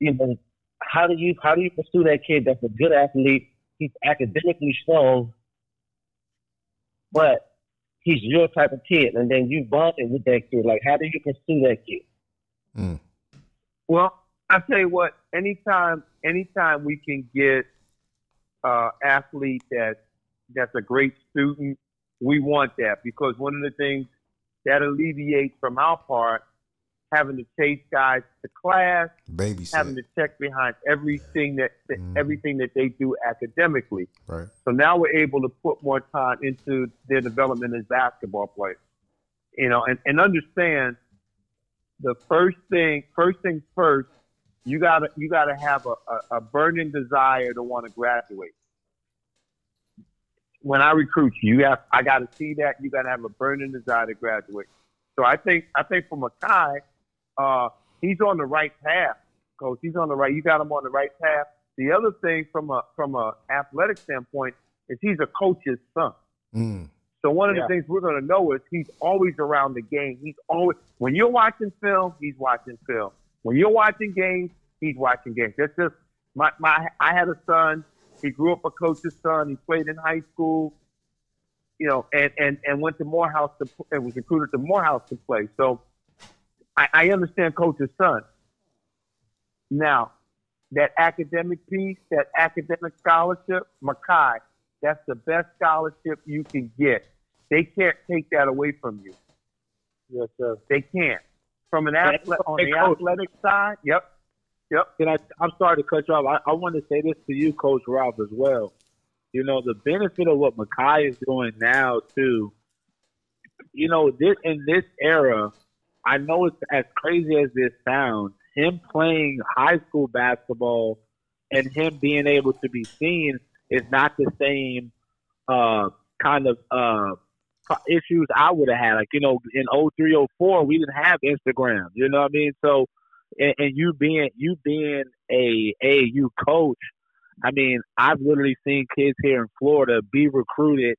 Speaker 5: you know, how do you how do you pursue that kid that's a good athlete? He's academically strong, but he's your type of kid, and then you bonded with that kid. Like, how do you pursue that kid? Mm.
Speaker 6: Well, I tell you what, anytime anytime we can get uh athlete that that's a great student, we want that because one of the things that alleviates from our part having to chase guys to class,
Speaker 3: Babysit.
Speaker 6: having to check behind everything that, that
Speaker 3: Mhm.
Speaker 6: everything that they do academically.
Speaker 3: right.
Speaker 6: So now we're able to put more time into their development as basketball players. You know, and, and understand the first thing, first things first, you gotta you gotta have a, a, a burning desire to want to graduate. When I recruit you, you have I gotta see that you gotta have a burning desire to graduate. So I think I think for Makhai, uh, he's on the right path, coach. He's on the right. You got him on the right path. The other thing from a from a athletic standpoint is he's a coach's son.
Speaker 3: Mm.
Speaker 6: So one of
Speaker 5: Yeah.
Speaker 6: the things we're going to know is he's always around the game. He's always when you're watching film, he's watching film. When you're watching games, he's watching games. That's just my my. I had a son. He grew up a coach's son. He played in high school. You know, and and and went to Morehouse to and was recruited to Morehouse to play. So I, I understand coach's son. Now, that academic piece, that academic scholarship, Makhai, that's the best scholarship you can get. They can't take that away from you.
Speaker 4: Yes, sir.
Speaker 6: They can't. From an athlete on the
Speaker 4: Coach.
Speaker 6: athletic side, yep, yep.
Speaker 4: Can I? I'm sorry to cut you off. I, I want to say this to you, Coach Ralph, as well. You know, the benefit of what Makhai is doing now too. You know, this in this era, I know it's as crazy as this sounds. Him playing high school basketball and him being able to be seen is not the same uh, kind of uh, issues I would have had. Like you know, in 03, 04, we didn't have Instagram. You know what I mean? So and, and you being you being a AAU coach, I mean, I've literally seen kids here in Florida be recruited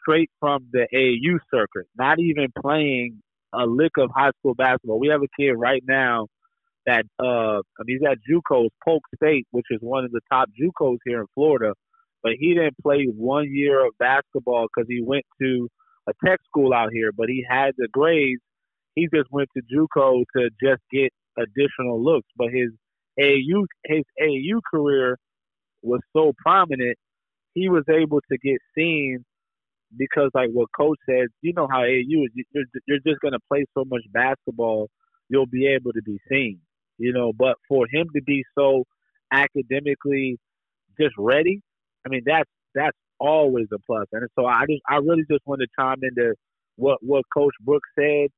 Speaker 4: straight from the AAU circuit, not even playing a lick of high school basketball. We have a kid right now that uh, I mean, he's at JUCO's Polk State, which is one of the top JUCOs here in Florida, but he didn't play one year of basketball because he went to a tech school out here, but he had the grades. He just went to JUCO to just get additional looks, but his AU his AU career was so prominent, he was able to get seen because, like what Coach said, you know how AU is. You're, you're just to play so much basketball, you'll be able to be seen. You know, but for him to be so academically just ready, I mean that's that's always a plus. And so I just I really just want to chime into what what Coach Brooks said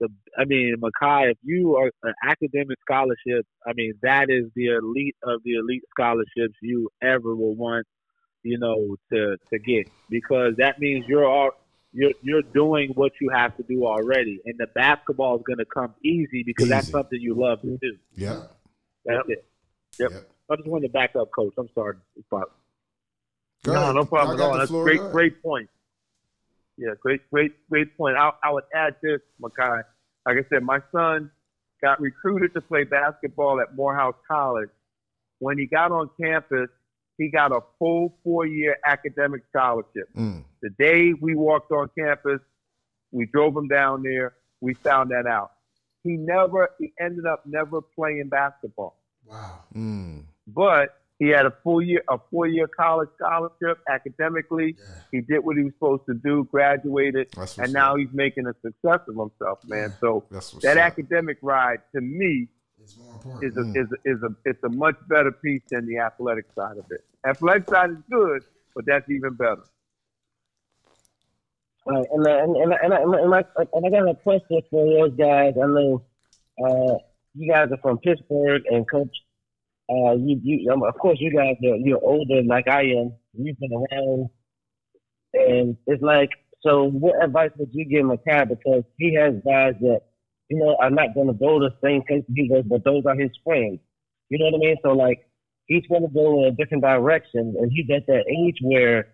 Speaker 4: the I mean, Makhai, if you are an academic scholarship, I mean that is the elite of the elite scholarships you ever will want, you know, to to get because that means you're all you're you're doing what you have to do already, and the basketball is going to come easy because that's something you love to do.
Speaker 3: Yeah.
Speaker 4: That's it. Yep.
Speaker 3: Yep.
Speaker 4: I just wanted to back up, Coach. I'm sorry. But
Speaker 3: Go
Speaker 6: no,
Speaker 3: ahead.
Speaker 6: no problem
Speaker 3: Y'all
Speaker 6: at all. That's
Speaker 3: floor.
Speaker 6: great, great point. Yeah, great, great, great point. I, I would add this, Makhai. Like I said, my son got recruited to play basketball at Morehouse College. When he got on campus, he got a full four-year academic scholarship.
Speaker 3: Mm.
Speaker 6: The day we walked on campus, we drove him down there. we found that out. He never, he ended up never playing basketball.
Speaker 2: Wow.
Speaker 3: Mm.
Speaker 6: But he had a full year, a four year college scholarship academically.
Speaker 2: Yeah.
Speaker 6: He did what he was supposed to do, graduated, and now
Speaker 3: up.
Speaker 6: he's making a success of himself, man. So that
Speaker 3: up.
Speaker 6: academic ride to me
Speaker 2: It's more
Speaker 6: is a, is a, is a it's a much better piece than the athletic side of it. Athletic side is good, but that's even better.
Speaker 5: Right, and, and, and, and, and, and, I, and I got a question for those guys. I know uh, you guys are from Pittsburgh, and Coach, uh, you, you, um, of course, you guys are you're older like I am. You've been around, and it's like, so what advice would you give Makhai? Because he has guys that you know are not going to go the same place he goes, but those are his friends. You know what I mean? So like, he's going to go in a different direction, and he's at that age where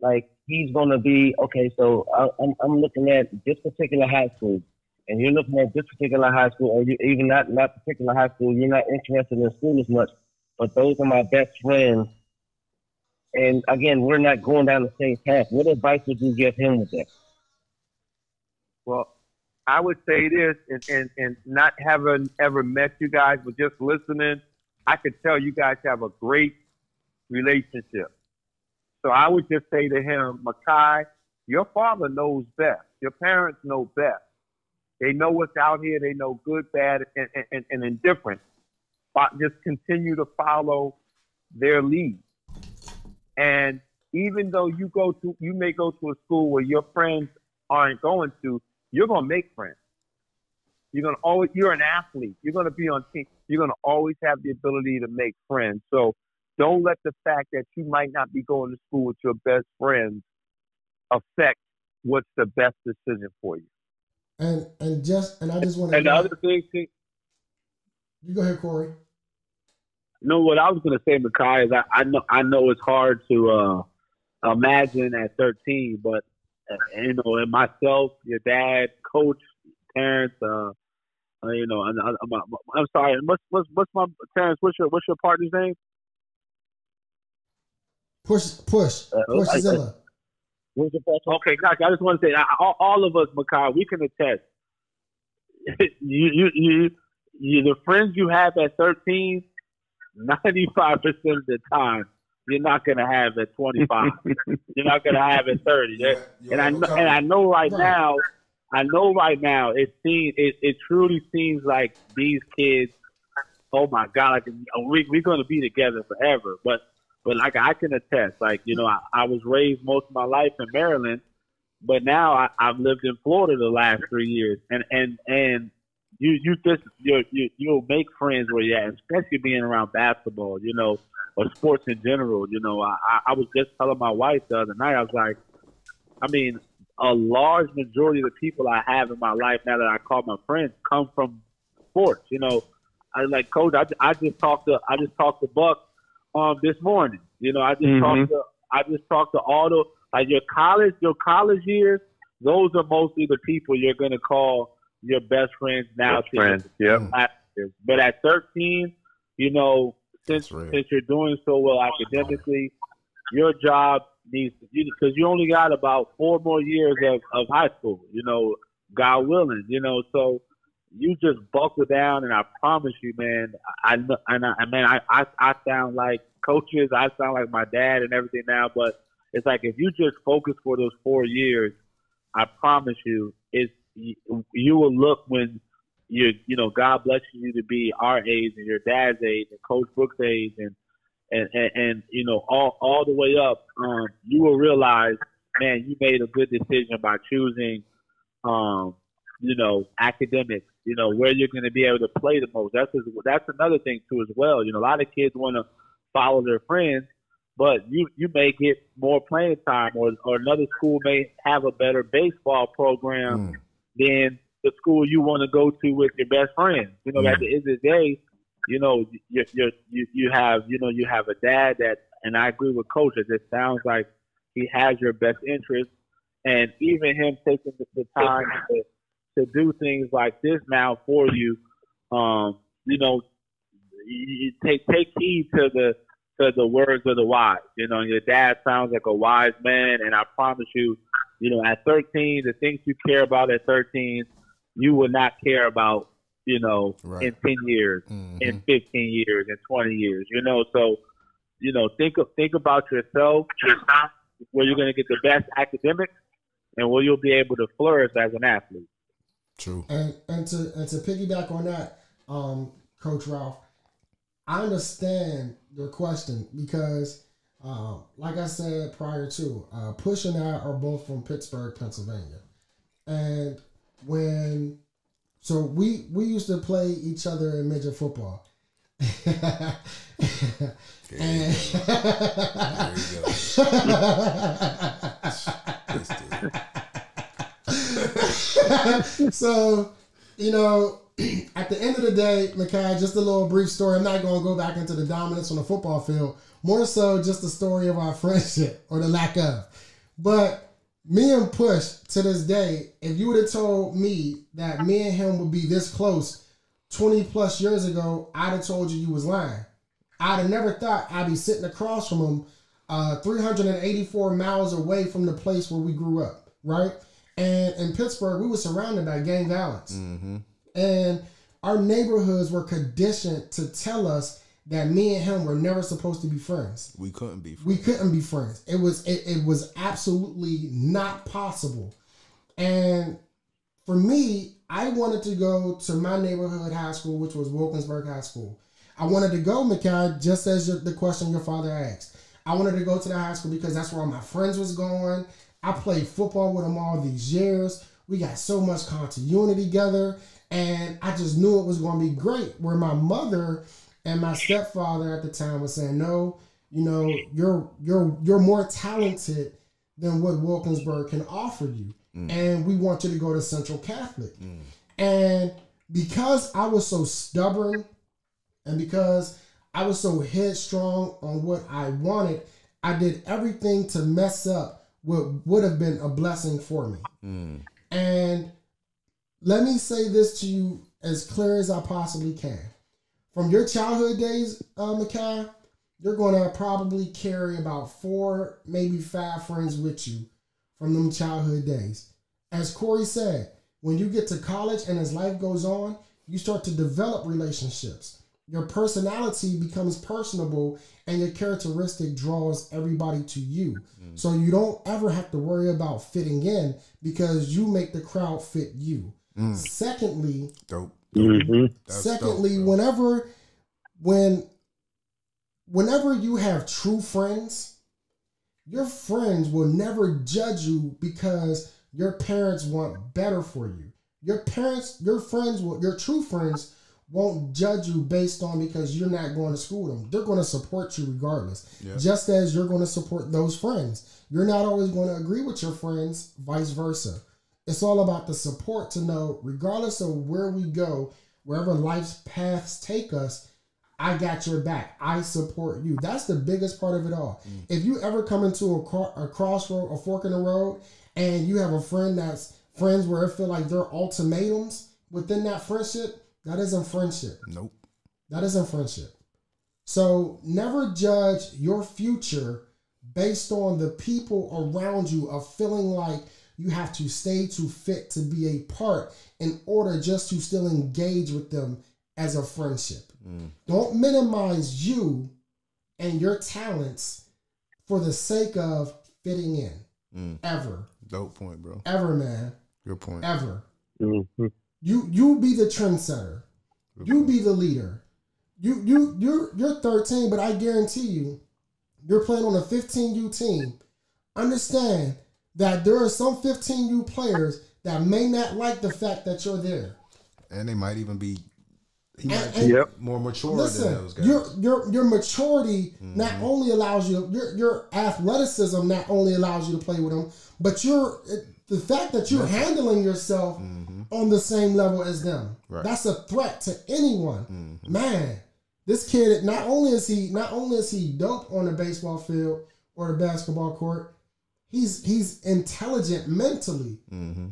Speaker 5: like he's going to be okay. So I, I'm I'm looking at this particular high school, and you're looking at this particular high school, or you, even not not particular high school. You're not interested in school as much, but those are my best friends. And again, we're not going down the same path. What advice would you give him with that?
Speaker 6: Well, I would say this, and, and, and not having ever met you guys, but just listening, I could tell you guys have a great relationship. So I would just say to him, Makhai, your father knows best. Your parents know best. They know what's out here. They know good, bad, and, and, and indifferent. But just continue to follow their lead. And even though you go to, you may go to a school where your friends aren't going to, you're gonna make friends. You're gonna always, you're an athlete. You're gonna be on team. You're gonna always have the ability to make friends. So don't let the fact that you might not be going to school with your best friends affect what's the best decision for you.
Speaker 2: And and just and I just want to.
Speaker 6: And the other thing, too,
Speaker 2: you go ahead, Corey.
Speaker 4: No, what I was gonna say, Makhai, is I, I know I know it's hard to uh, imagine at 13, but uh, you know, and myself, your dad, coach, parents, uh, uh, you know, and, I'm, I'm, I'm sorry. What's what's what's my Terrence? What's your what's your partner's name?
Speaker 2: Push, push,
Speaker 5: Uh,
Speaker 2: push
Speaker 5: I-
Speaker 2: Zilla.
Speaker 5: What's the question?
Speaker 4: Okay, gotcha. I just want to say, I- all, all of us, Makhai, we can attest. you, you, you, you, the friends you have at 13, 95% of the time, you're not going to have at 25. you're not going to have at 30. That- and I know, and I know right
Speaker 2: Right.
Speaker 4: now, I know right now, it seems, it, it truly seems like these kids, oh my God, like, we, we're going to be together forever. But, but like I can attest, like, you know, I, I was raised most of my life in Maryland, but now I, I've lived in Florida the last three years. And, and, and you, you just, you you, you'll make friends where you're at, especially being around basketball, you know, or sports in general. You know, I, I- was just telling my wife the other night, I was like, I mean, a large majority of the people I have in my life now that I call my friends come from sports. You know, I like coach. I, I just talked to I just talked to Buck um this morning. You know, I just
Speaker 6: Mhm.
Speaker 4: talked to I just talked to all the like your college your college years. Those are mostly the people you're gonna call your best friends now.
Speaker 6: Best friends,
Speaker 4: year. But at 13, you know, since since you're doing so well academically, your job needs to because you only got about four more years of, of high school. You know, God willing. You know, so you just buckle down, and I promise you, man. I and I, man, I, I I sound like coaches. I sound like my dad and everything now, but it's like if you just focus for those four years, I promise you, it's you, you will look when you you know God blesses you to be our age and your dad's age and Coach Brooks' age and and and, and you know all all the way up. Um, you will realize, man, you made a good decision by choosing, um, you know, academics. You know where you're going to be able to play the most. That's that's another thing too as well. You know, a lot of kids want to follow their friends, but you you may get more playing time, or or another school may have a better baseball program
Speaker 3: Mm.
Speaker 4: than the school you want to go to with your best friend. You know, at the end of the day, you know, you you you you have you know you have a dad that, and I agree with Coach. It just sounds like he has your best interest, and even him taking the, the time to to do things like this now for you. Um, you know, you take take heed to the to the words of the wise. You know, your dad sounds like a wise man, and I promise you, you know, at 13, the things you care about at 13, you will not care about, you know,
Speaker 3: Right.
Speaker 4: in ten years,
Speaker 3: Mhm.
Speaker 4: in fifteen years, in twenty years. You know, so you know, think of think about yourself, where you're going to get the best academics, and where you'll be able to flourish as an athlete.
Speaker 3: True.
Speaker 2: And and to and to piggyback on that, um, Coach Ralph, I understand your question because, um, like I said prior to, uh, Push and I are both from Pittsburgh, Pennsylvania, and when so we we used to play each other in midget football. and so, you know, at the end of the day, Makhai, just a little brief story. I'm not going to go back into the dominance on the football field. More so, just the story of our friendship or the lack of. But me and Push to this day, if you would have told me that me and him would be this close 20 plus years ago, I'd have told you you was lying. I'd have never thought I'd be sitting across from him, uh, 384 miles away from the place where we grew up, right? And in Pittsburgh, we were surrounded by gang violence.
Speaker 3: Mm-hmm.
Speaker 2: And our neighborhoods were conditioned to tell us that me and him were never supposed to be friends.
Speaker 3: We couldn't be.
Speaker 2: We couldn't be friends. It was it, it was absolutely not possible. And for me, I wanted to go to my neighborhood high school, which was Wilkinsburg High School. I wanted to go, Makhai, just as your, the question your father asked. I wanted to go to the high school because that's where all my friends was going. I played football with them all these years. We got so much continuity together, and I just knew it was going to be great. Where my mother and my stepfather at the time was saying, "No, you know, you're you're you're more talented than what Wilkinsburg can offer you, mm. and we want you to go to Central Catholic." Mm. And because I was so stubborn, and because I was so headstrong on what I wanted, I did everything to mess up what would have been a blessing for me.
Speaker 3: Mm.
Speaker 2: And let me say this to you as clear as I possibly can. From your childhood days, uh, Makhai, you're going to probably carry about four, maybe five friends with you from them childhood days. As Corey said, when you get to college and as life goes on, you start to develop relationships. Your personality becomes personable and your characteristic draws everybody to you. So you don't ever have to worry about fitting in because you make the crowd fit you. Secondly,
Speaker 3: Dope.
Speaker 5: Mm-hmm.
Speaker 2: Secondly,
Speaker 3: dope,
Speaker 2: whenever when whenever you have true friends, your friends will never judge you because your parents want better for you. Your parents, your friends will your true friends won't judge you based on because you're not going to school with them. They're going to support you regardless. Just as you're going to support those friends. You're not always going to agree with your friends, vice versa. It's all about the support to know, regardless of where we go, wherever life's paths take us, I got your back. I support you. That's the biggest part of it all. Mm. If you ever come into a, cro- a crossroad, a fork in the road, and you have a friend that's friends where it feel like they're ultimatums within that friendship, that isn't friendship.
Speaker 3: Nope.
Speaker 2: That isn't friendship. So never judge your future based on the people around you of feeling like you have to stay to fit to be a part in order just to still engage with them as a friendship. Don't minimize you and your talents for the sake of fitting in.
Speaker 3: Mm.
Speaker 2: Ever.
Speaker 3: Dope point, bro.
Speaker 2: Ever, man.
Speaker 3: Good point.
Speaker 2: Ever.
Speaker 5: Mm-hmm.
Speaker 2: You you be the trendsetter. You be the leader. You you you're you're 13, but I guarantee you, you're playing on a 15U team. Understand that there are some 15U players that may not like the fact that you're there.
Speaker 3: And they might even be. He
Speaker 2: And-
Speaker 3: might
Speaker 2: and-
Speaker 3: be
Speaker 6: Yep.
Speaker 3: more mature than
Speaker 2: Listen,
Speaker 3: those guys.
Speaker 2: your your your maturity mm-hmm. not only allows you your your athleticism not only allows you to play with them, but your the fact that you're handling yourself mm-hmm. On the same level as them.
Speaker 3: Right.
Speaker 2: That's a threat to anyone. Man, this kid not only is he not only is he dope on the baseball field or the basketball court, he's he's intelligent mentally.
Speaker 3: mm-hmm.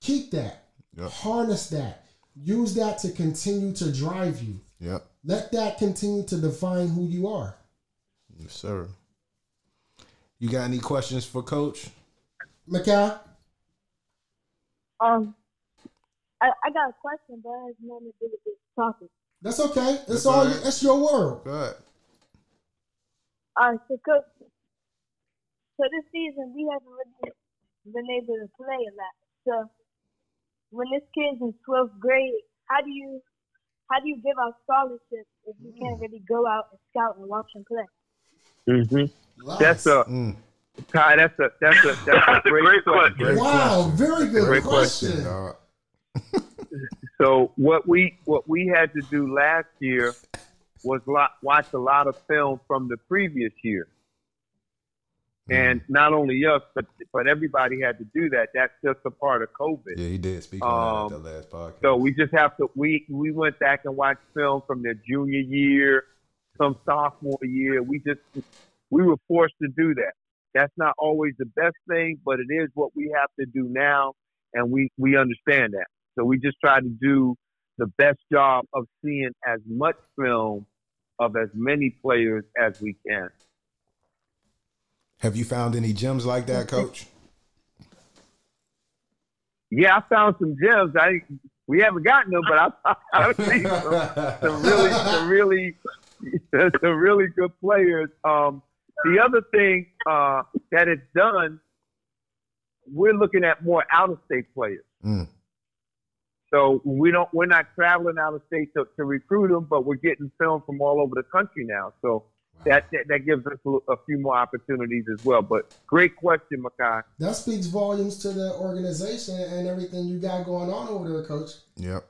Speaker 2: Keep that.
Speaker 3: Yep.
Speaker 2: Harness that. Use that to continue to drive you.
Speaker 3: Yep.
Speaker 2: Let that continue to define who you are.
Speaker 3: Yes, sir. You got any questions for Coach?
Speaker 2: Makhai,
Speaker 7: Um, I, I got a question, but it has nothing to do with this topic.
Speaker 2: That's okay. It's
Speaker 3: That's
Speaker 2: all.
Speaker 3: all right.
Speaker 2: It's your world.
Speaker 3: Good.
Speaker 7: All right, so coach, so this season we haven't really been able to play a lot. So when this kid's in twelfth grade, how do you how do you give out scholarships if you can't really go out and scout and watch them play?
Speaker 6: Mm-hmm. That's a
Speaker 3: Mm.
Speaker 6: Ty. That's a that's a that's a great, question.
Speaker 3: Great
Speaker 2: wow.
Speaker 3: question.
Speaker 2: Very good
Speaker 6: Great
Speaker 2: question.
Speaker 6: So what we what we had to do last year was lot, watch a lot of film from the previous year, and not only us, but but everybody had to do that. That's just a part of COVID.
Speaker 3: Yeah, he did speak on that
Speaker 6: Um,
Speaker 3: at the last podcast.
Speaker 6: So we just have to we we went back and watched film from their junior year, some sophomore year. We just we were forced to do that. That's not always the best thing, but it is what we have to do now, and we we understand that. So we just try to do the best job of seeing as much film of as many players as we can.
Speaker 3: Have you found any gems like that, Coach?
Speaker 6: Yeah, I found some gems. I we haven't gotten them, but I I've seen some, some really some really some really good players. Um, the other thing uh, that it's done, we're looking at more out of state players.
Speaker 3: Mm.
Speaker 6: So we don't we're not traveling out of state to, to recruit them, but we're getting film from all over the country now. So that, that that gives us a, a few more opportunities as well. But great question, Makhai.
Speaker 2: That speaks volumes to the organization and everything you got going on over there, Coach.
Speaker 3: Yep.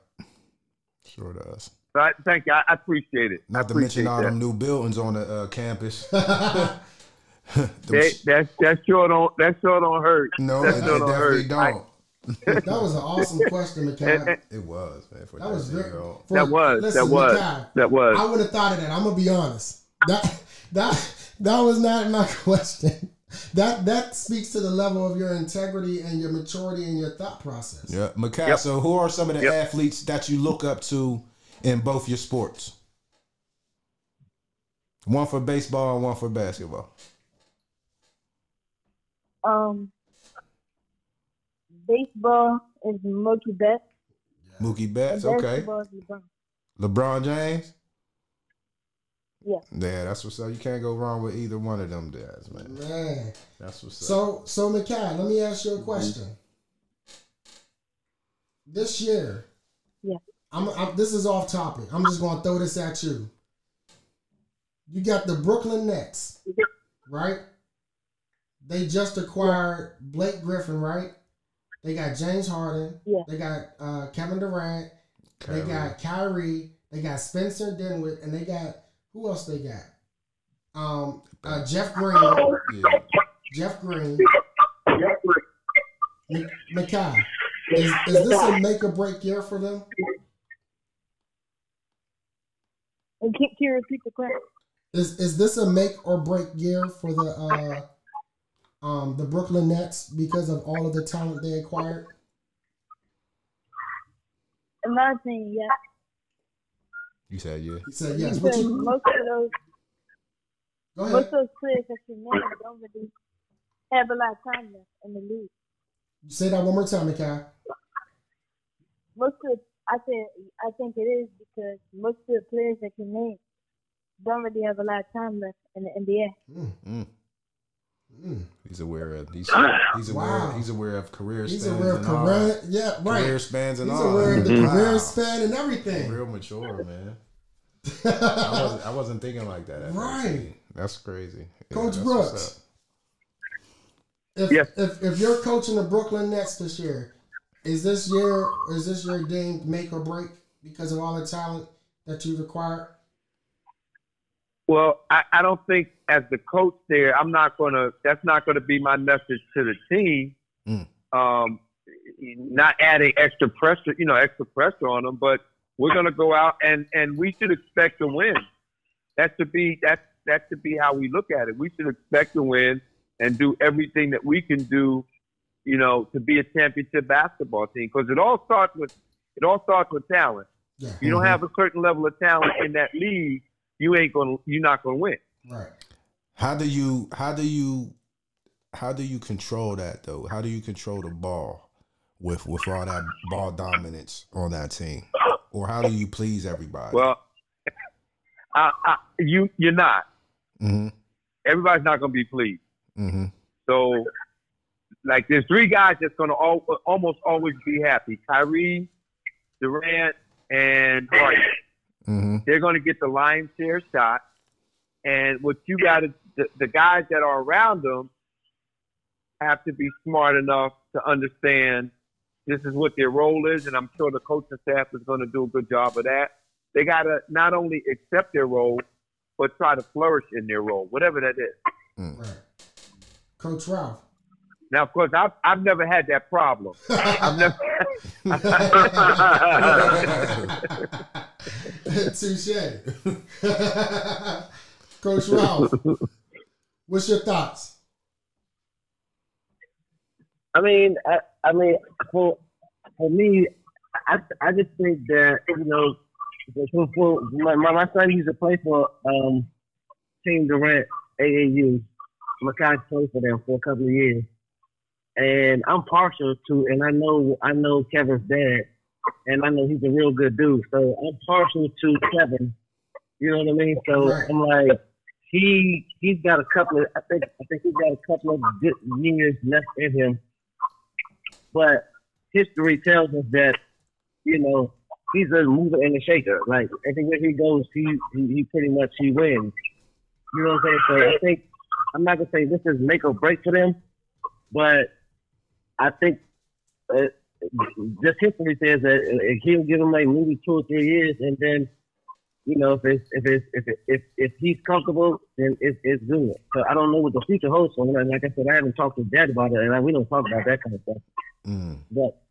Speaker 3: Sure does.
Speaker 6: I, thank you. I, I appreciate it. I
Speaker 3: Not to mention all
Speaker 6: that.
Speaker 3: them new buildings on the uh, campus. Them
Speaker 6: That, that that sure don't that sure don't hurt.
Speaker 3: no,
Speaker 6: that
Speaker 3: it, it
Speaker 6: don't
Speaker 3: definitely
Speaker 6: hurt. I-
Speaker 3: don't.
Speaker 2: That was an awesome question, McCann.
Speaker 3: It was, man. For
Speaker 2: That was very. for-
Speaker 6: that was
Speaker 2: listen,
Speaker 6: that was
Speaker 2: Makhai,
Speaker 6: that was.
Speaker 2: I would have thought of that. I'm gonna be honest. That that that was not my question. That that speaks to the level of your integrity and your maturity and your thought process.
Speaker 3: Yeah, Makhai.
Speaker 6: Yep.
Speaker 3: So, who are some of the
Speaker 6: Yep.
Speaker 3: athletes that you look up to in both your sports? One for baseball and one for basketball.
Speaker 7: Um, baseball is Mookie Betts.
Speaker 3: Mookie
Speaker 7: And
Speaker 3: Betts. Okay.
Speaker 7: LeBron.
Speaker 3: LeBron James.
Speaker 7: Yeah.
Speaker 3: Yeah, that's what's up. You can't go wrong with either one of them guys, man.
Speaker 2: Man.
Speaker 3: That's what's up.
Speaker 2: So so McCann, let me ask you a question. Mm-hmm. This year,
Speaker 7: Yeah.
Speaker 2: I'm, I'm this is off topic. I'm just gonna throw this at you. You got the Brooklyn Nets, right? They just acquired Blake Griffin, right? They got James Harden.
Speaker 7: Yeah.
Speaker 2: They got uh, Kevin Durant. They got Kyrie. They got Spencer Dinwiddie, and they got who else? They got um uh, Jeff Green.
Speaker 3: Yeah.
Speaker 2: Jeff Green. M- Makhai, is, is this a make or break year for them?
Speaker 7: And can, can you repeat the question?
Speaker 2: Is is this a make or break year for the uh, um the Brooklyn Nets because of all of the talent they acquired?
Speaker 7: In my opinion, yeah.
Speaker 3: You said yeah.
Speaker 2: He said yes. What
Speaker 7: Because
Speaker 2: you,
Speaker 7: most of those
Speaker 2: go
Speaker 7: most of those players that you named don't really have a lot of time left in the league.
Speaker 2: Say that one more time, Makhai.
Speaker 7: Most of I said I think it is because most of the players that you named don't really have a lot of time left in the NBA.
Speaker 2: Mm,
Speaker 3: Mm. He's aware of he's he's aware
Speaker 2: Wow.
Speaker 3: he's aware of career
Speaker 2: He's
Speaker 3: spans
Speaker 2: aware of
Speaker 3: and
Speaker 2: career. Yeah, right.
Speaker 3: career spans and
Speaker 2: He's
Speaker 3: all.
Speaker 2: aware of the
Speaker 3: Wow.
Speaker 2: career span and everything.
Speaker 3: Real mature, man. I wasn't I wasn't thinking like that. At
Speaker 2: Right.
Speaker 3: first. That's crazy. Yeah,
Speaker 2: Coach
Speaker 3: that's
Speaker 2: Brooks. If,
Speaker 6: Yes.
Speaker 2: if if you're coaching the Brooklyn Nets this year, is this year is this your game make or break because of all the talent that you've acquired?
Speaker 6: Well, I, I don't think as the coach there, I'm not gonna. That's not gonna be my message to the team.
Speaker 3: Mm.
Speaker 6: Um, not adding extra pressure, you know, extra pressure on them, but we're gonna go out and and we should expect to win. That should be that that should be how we look at it. We should expect to win and do everything that we can do, you know, to be a championship basketball team. Because it all starts with it all starts with talent.
Speaker 2: Yeah.
Speaker 6: You don't have a certain level of talent in that league, you ain't gonna you're not gonna win.
Speaker 2: Right.
Speaker 3: How do you how do you how do you control that though? How do you control the ball with with all that ball dominance on that team, or how do you please everybody?
Speaker 6: Well, I, I, you you're not.
Speaker 3: hmm
Speaker 6: Everybody's not going to be pleased.
Speaker 3: hmm
Speaker 6: So, like, there's three guys that's going to al- almost always be happy: Kyrie, Durant, and Harden.
Speaker 3: Hmm
Speaker 6: They're going to get the lion's share shot. And what you got to, the, the guys that are around them have to be smart enough to understand this is what their role is. And I'm sure the coaching staff is going to do a good job of that. They got to not only accept their role, but try to flourish in their role, whatever that is.
Speaker 2: Right. Coach Ralph.
Speaker 6: Now, of course, I've, I've never had that problem. I've never.
Speaker 2: Touche. Coach Ralph, what's your thoughts?
Speaker 5: I mean, I, I mean, for for me, I I just think that you know, for, for my, my son used to play for um, Team Durant AAU. My Makhai played for them for a couple of years, and I'm partial to, and I know I know Kevin's dad, and I know he's a real good dude. So I'm partial to Kevin. You know what I mean? So
Speaker 2: Right.
Speaker 5: I'm like, he he's got a couple of I think I think he's got a couple of good years left in him. But history tells us that, you know, he's a mover and a shaker. Like everywhere he goes, he he, he pretty much he wins. You know what I'm saying? So I think I'm not gonna say this is make or break for them, but I think uh, just history says that he'll give him like maybe two or three years, and then you know if it's if it's if it, if if he's comfortable, then it's it's good. So I don't know what the future holds for him. And Like I said, I haven't talked to Dad about it, and I, we don't talk about that kind of stuff.
Speaker 3: Mm.
Speaker 5: But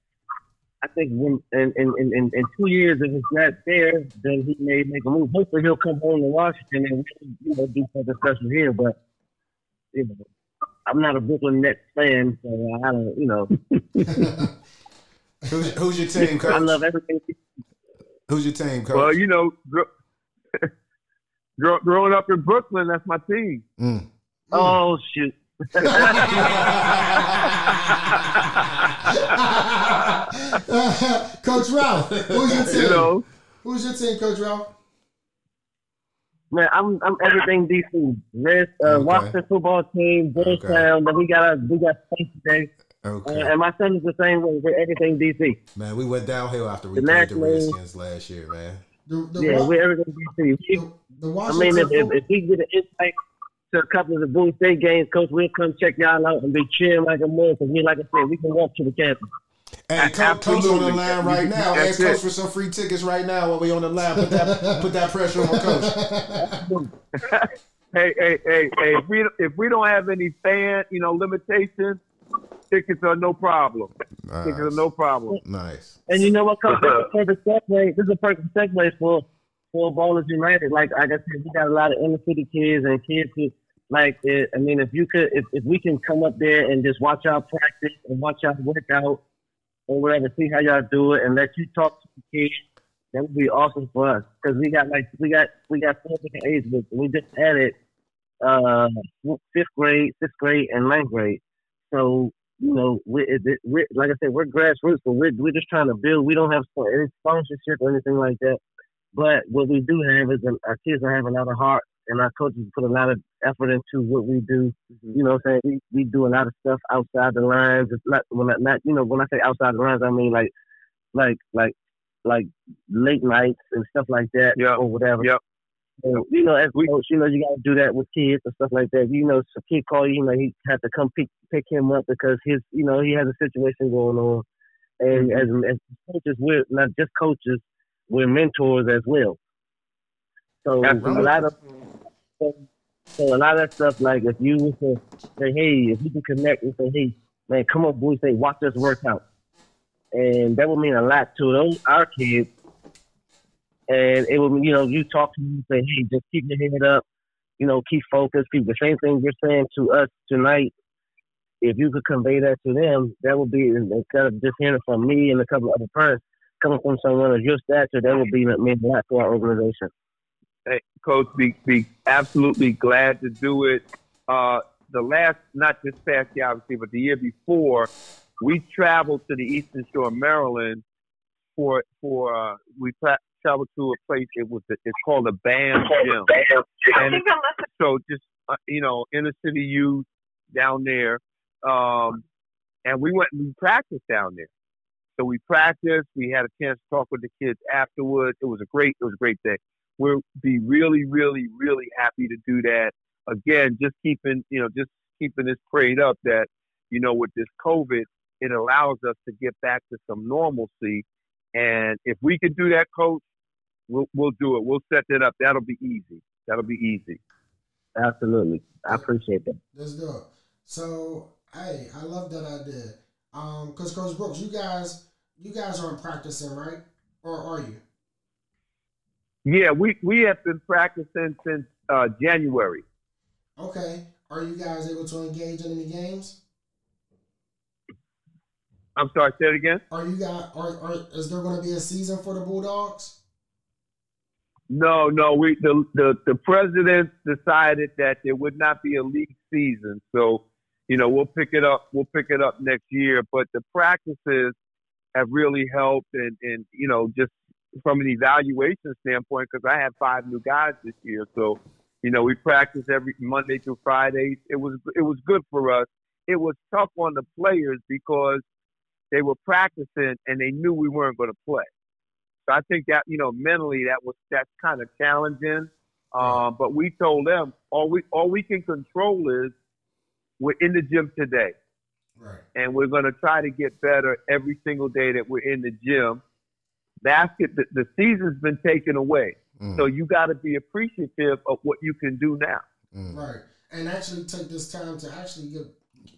Speaker 5: I think when in in, in, in in two years, if it's not there, then he may make a move. Hopefully, he'll come home to Washington and you know do something special here. But you know, I'm not a Brooklyn Nets fan, so I don't. You know,
Speaker 3: Who's, who's your team, coach?
Speaker 5: I love everything.
Speaker 3: Who's your team, coach?
Speaker 6: well, you know, gr- growing up in Brooklyn, that's my team.
Speaker 3: Mm.
Speaker 5: Oh shoot!
Speaker 2: Coach Ralph, who's your team?
Speaker 6: You know,
Speaker 2: Who's your team, Coach Ralph?
Speaker 5: Man, I'm I'm everything DC. Rest, uh,
Speaker 3: Okay.
Speaker 5: Washington football team, Georgetown. Then we got a, we got space today,
Speaker 3: Okay.
Speaker 5: and my son is the same way. We're everything DC.
Speaker 3: Man, we went downhill after we
Speaker 5: The
Speaker 3: played the Redskins last year, man.
Speaker 2: The, the,
Speaker 5: Yeah,
Speaker 2: Wa-
Speaker 5: we're everything DC. We-
Speaker 2: the, the
Speaker 5: I mean, if, if, if we get an insight to a couple of the Bowie State games, coach, we'll come check y'all out and be cheering like a mug. Because we, like I said, we can walk to the campus.
Speaker 3: Hey, co- coach on the line right now.
Speaker 6: That's
Speaker 3: Ask coach
Speaker 6: it.
Speaker 3: for some free tickets right now while we on the line. Put that put that pressure on coach.
Speaker 6: hey, hey, hey, hey, if we if we don't have any fan, you know, limitations, tickets are no problem. Tickets are no problem.
Speaker 3: nice.
Speaker 5: And you know what, coach? This is a perfect segue. This is a perfect segue for for Ballerz United. Like like I said, we got a lot of inner city kids and kids who like. It, I mean, if you could, if, if we can come up there and just watch y'all practice and watch y'all work out or whatever, see how y'all do it, and let you talk to the kids. That would be awesome for us because we got like we got we got four different age groups. and We just added uh fifth grade, sixth grade, and ninth grade. So you know, we it, it, we're like I said, we're grassroots, but we're we're just trying to build. We don't have any sponsorship or anything like that. But what we do have is um, our kids are having a lot of heart, and our coaches put a lot of effort into what we do. Mm-hmm. You know, what I'm saying we, we do a lot of stuff outside the lines. It's not when I, not you know when I say outside the lines, I mean like like like like late nights and stuff like that,
Speaker 6: Yeah.
Speaker 5: or whatever.
Speaker 6: Yep.
Speaker 5: You know, as
Speaker 6: We-
Speaker 5: coach, you know, you got to do that with kids and stuff like that. You know, a kid call you, you know, he had to come pick pick him up because his, you know, he has a situation going on. And mm-hmm. as as coaches, we're not just coaches, we're mentors as well. So
Speaker 6: Absolutely.
Speaker 5: a lot of so, so a lot of stuff like if you to say, hey, if you can connect and say, hey, man, come on, boys, say, watch us work out, and that would mean a lot to those our kids. And it would, you know, you talk to them and say, hey, just keep your head up, you know, keep focused. Keep the same thing you're saying to us tonight. If you could convey that to them, that would be instead of just hearing from me and a couple of other parents, coming from someone of your stature, that would be mean a lot to our organization.
Speaker 6: Hey, Coach, be be absolutely glad to do it. Uh, the last, not this past year, obviously, but the year before, we traveled to the Eastern Shore of Maryland for for uh, we tra- traveled to a place. It was it's called a BAM gym, and so just uh, you know inner city youth down there, um, and we went and we practiced down there. So we practiced. We had a chance to talk with the kids afterwards. It was a great it was a great day. We'll be really really really happy to do that again. Just keeping you know just keeping this prayed up that you know with this COVID it allows us to get back to some normalcy. And if we could do that, coach, we'll, we'll do it. We'll set that up. That'll be easy. That'll be easy.
Speaker 5: Absolutely. I appreciate that.
Speaker 2: Let's do it. So, hey, I love that idea. Um, cause Coach Brooks, you guys, you guys aren't practicing, right? Or are you?
Speaker 6: Yeah, we we have been practicing since uh, January.
Speaker 2: Okay. Are you guys able to engage in any games?
Speaker 6: I'm sorry, say it again.
Speaker 2: Are you guys are, are is there going to be a season for the Bulldogs?
Speaker 6: No, no. We the, the the president decided that there would not be a league season, so you know we'll pick it up. We'll pick it up next year. But the practices have really helped, and and you know just from an evaluation standpoint, because I had five new guys this year, so you know we practice every Monday through Friday. It was it was good for us. It was tough on the players because they were practicing and they knew we weren't going to play. So I think that you know mentally that was that's kind of challenging. Um, but we told them all we all we can control is we're in the gym today,
Speaker 2: right?
Speaker 6: And we're going to try to get better every single day that we're in the gym. Basket the, the season's been taken away, mm. so you got to be appreciative of what you can do now.
Speaker 2: Mm. Right, and actually take this time to actually get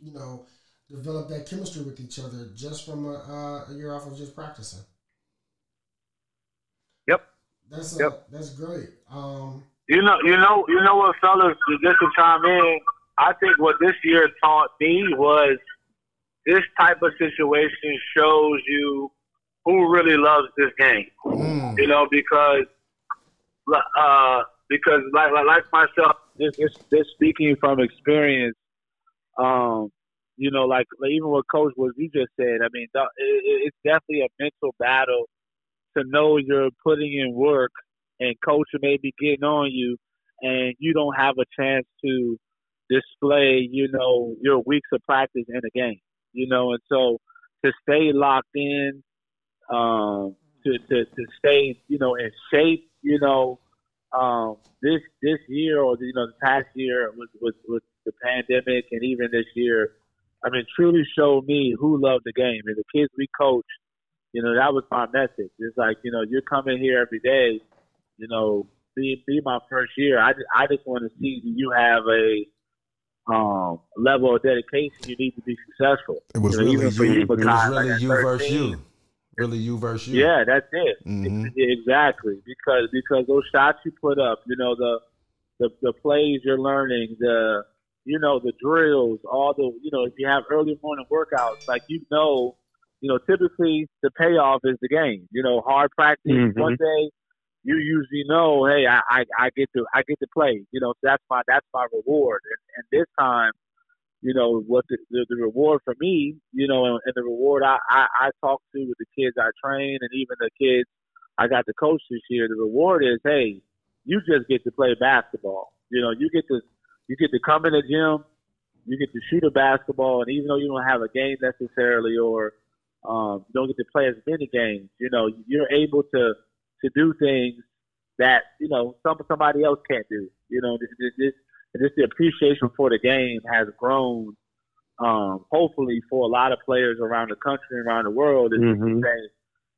Speaker 2: you know develop that chemistry with each other just from a, uh, a year off of just practicing. That's
Speaker 6: a, yep.
Speaker 2: that's great. Um,
Speaker 4: you know, you know, you know what, fellas, just to chime in, I think what this year taught me was this type of situation shows you who really loves this game. Mm. You know, because uh, because like like myself, this, this, this speaking from experience. Um, you know, like, like even what Coach was you just said. I mean, it, it's definitely a mental battle to know you're putting in work and coach may be getting on you, and you don't have a chance to display, you know, your weeks of practice in a game. You know, and so to stay locked in, um, to, to, to stay, you know, in shape, you know, um, this this year or you know the past year with with, with the pandemic and even this year, I mean, truly showed me who loved the game. And the kids we coached, you know, that was my message. It's like, you know, you're coming here every day, you know, be be my first year. I just, I just want to see you have a um, level of dedication you need to be successful.
Speaker 3: It was
Speaker 4: you
Speaker 3: know, really you, it was really like you versus you. Really you versus you.
Speaker 4: Yeah, that's it. Mm-hmm. Exactly. Because because those shots you put up, you know, the the the plays you're learning, the you know, the drills, all the, you know, if you have early morning workouts, like, you know, you know, typically the payoff is the game. You know, hard practice mm-hmm. one day, you usually know, hey, I, I, I get to, I get to play. You know, so that's my, that's my reward. And, and this time, you know, what the, the, the reward for me, you know, and, and the reward I, I, I talk to with the kids I train and even the kids I got to coach this year, the reward is, hey, you just get to play basketball. You know, you get to you get to come in the gym, you get to shoot a basketball, and even though you don't have a game necessarily or um, you don't get to play as many games, you know, you're able to to do things that you know some somebody else can't do. You know, this this, this the appreciation for the game has grown. Um, hopefully, for a lot of players around the country, and around the world, mm-hmm.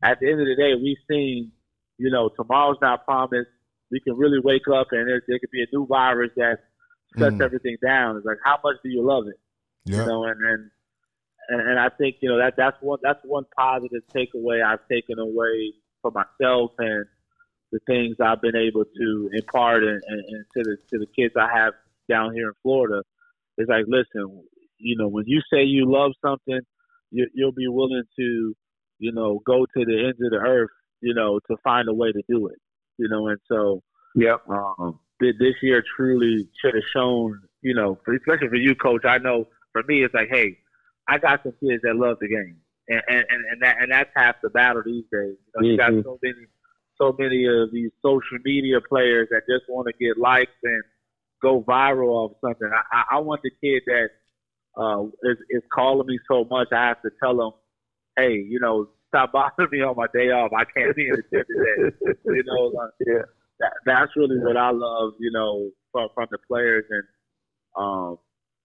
Speaker 4: at the end of the day, we've seen, you know, tomorrow's not promised. We can really wake up and there, there could be a new virus that shuts mm. everything down. It's like how much do you love it? You know, and and and I think you know that that's one that's one positive takeaway I've taken away for myself and the things I've been able to impart and, and, and to the to the kids I have down here in Florida. It's like, listen, you know, when you say you love something, you, you'll be willing to, you know, go to the ends of the earth, you know, to find a way to do it. You know, and so,
Speaker 6: yeah,
Speaker 4: um, this year truly should have shown, you know, especially for you, coach. I know for me, it's like, hey, I got some kids that love the game, and and and, that and that's half the battle these days. You, know, you got so many, so many of these social media players that just want to get likes and go viral off something. I, I, want the kid that uh, is, is calling me so much, I have to tell him, hey, you know, stop bothering me on my day off. I can't be in the gym today. you know, like, yeah. That, that's really what I love, you know, from from the players and um,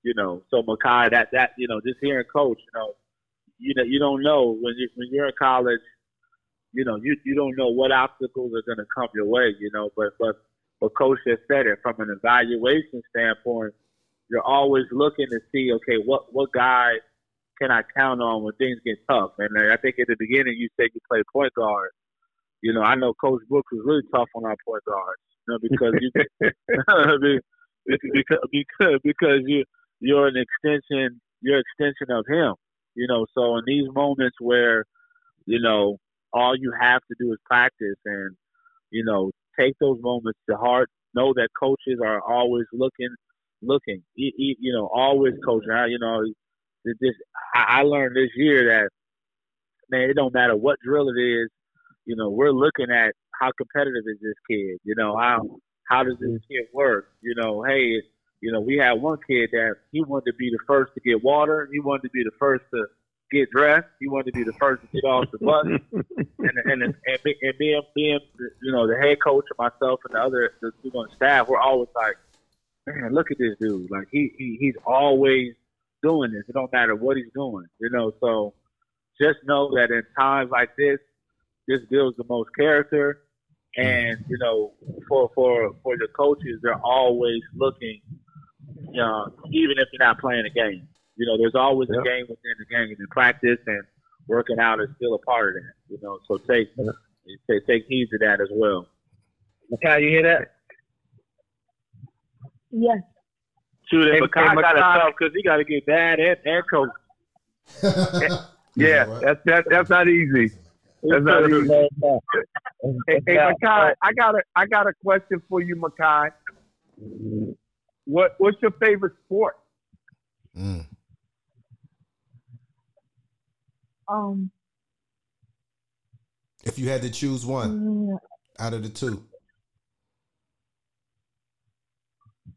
Speaker 4: you know, so Makhai, that that you know, just hearing coach, you know, you know, you don't know when you when you're in college, you know, you you don't know what obstacles are going to come your way, you know, but but but coach has said it from an evaluation standpoint, you're always looking to see, okay, what what guy can I count on when things get tough? And I think at the beginning you said you play point guard. You know, I know Coach Brooks was really tough on our point guards, you know, because you because because because you you're an extension you're extension of him. You know, so in these moments where, you know, all you have to do is practice and, you know, take those moments to heart. Know that coaches are always looking looking. You, know, always coaching. You know, this I learned this year that man, it don't matter what drill it is. You know, we're looking at how competitive is this kid. You know, how how does this kid work? You know, hey, you know, we had one kid that he wanted to be the first to get water. He wanted to be the first to get dressed. He wanted to be the first to get off the bus. and and and, and, being being you know the head coach and myself and the other the, you know, staff, we're always like man, look at this dude. Like he, he he's always doing this. It don't matter what he's doing, you know. So just know that in times like this, this builds the most character. And you know, for for for the coaches, they're always looking, you know, even if you're not playing a game. You know, there's always yep. a game within the game, and practice and working out is still a part of that. You know, so take take, take heed to that as well.
Speaker 5: Okay, you hear that?
Speaker 7: Yes.
Speaker 4: Shoot, and Makhai got to tough because he got to get dad and, and coach.
Speaker 6: yeah, that's that, that's not easy. That's not easy. hey, hey Makhai, I got a I got a question for you, Makhai. What what's your favorite sport?
Speaker 3: Mm.
Speaker 7: Um.
Speaker 3: If you had to choose one
Speaker 7: mm,
Speaker 3: out of the two,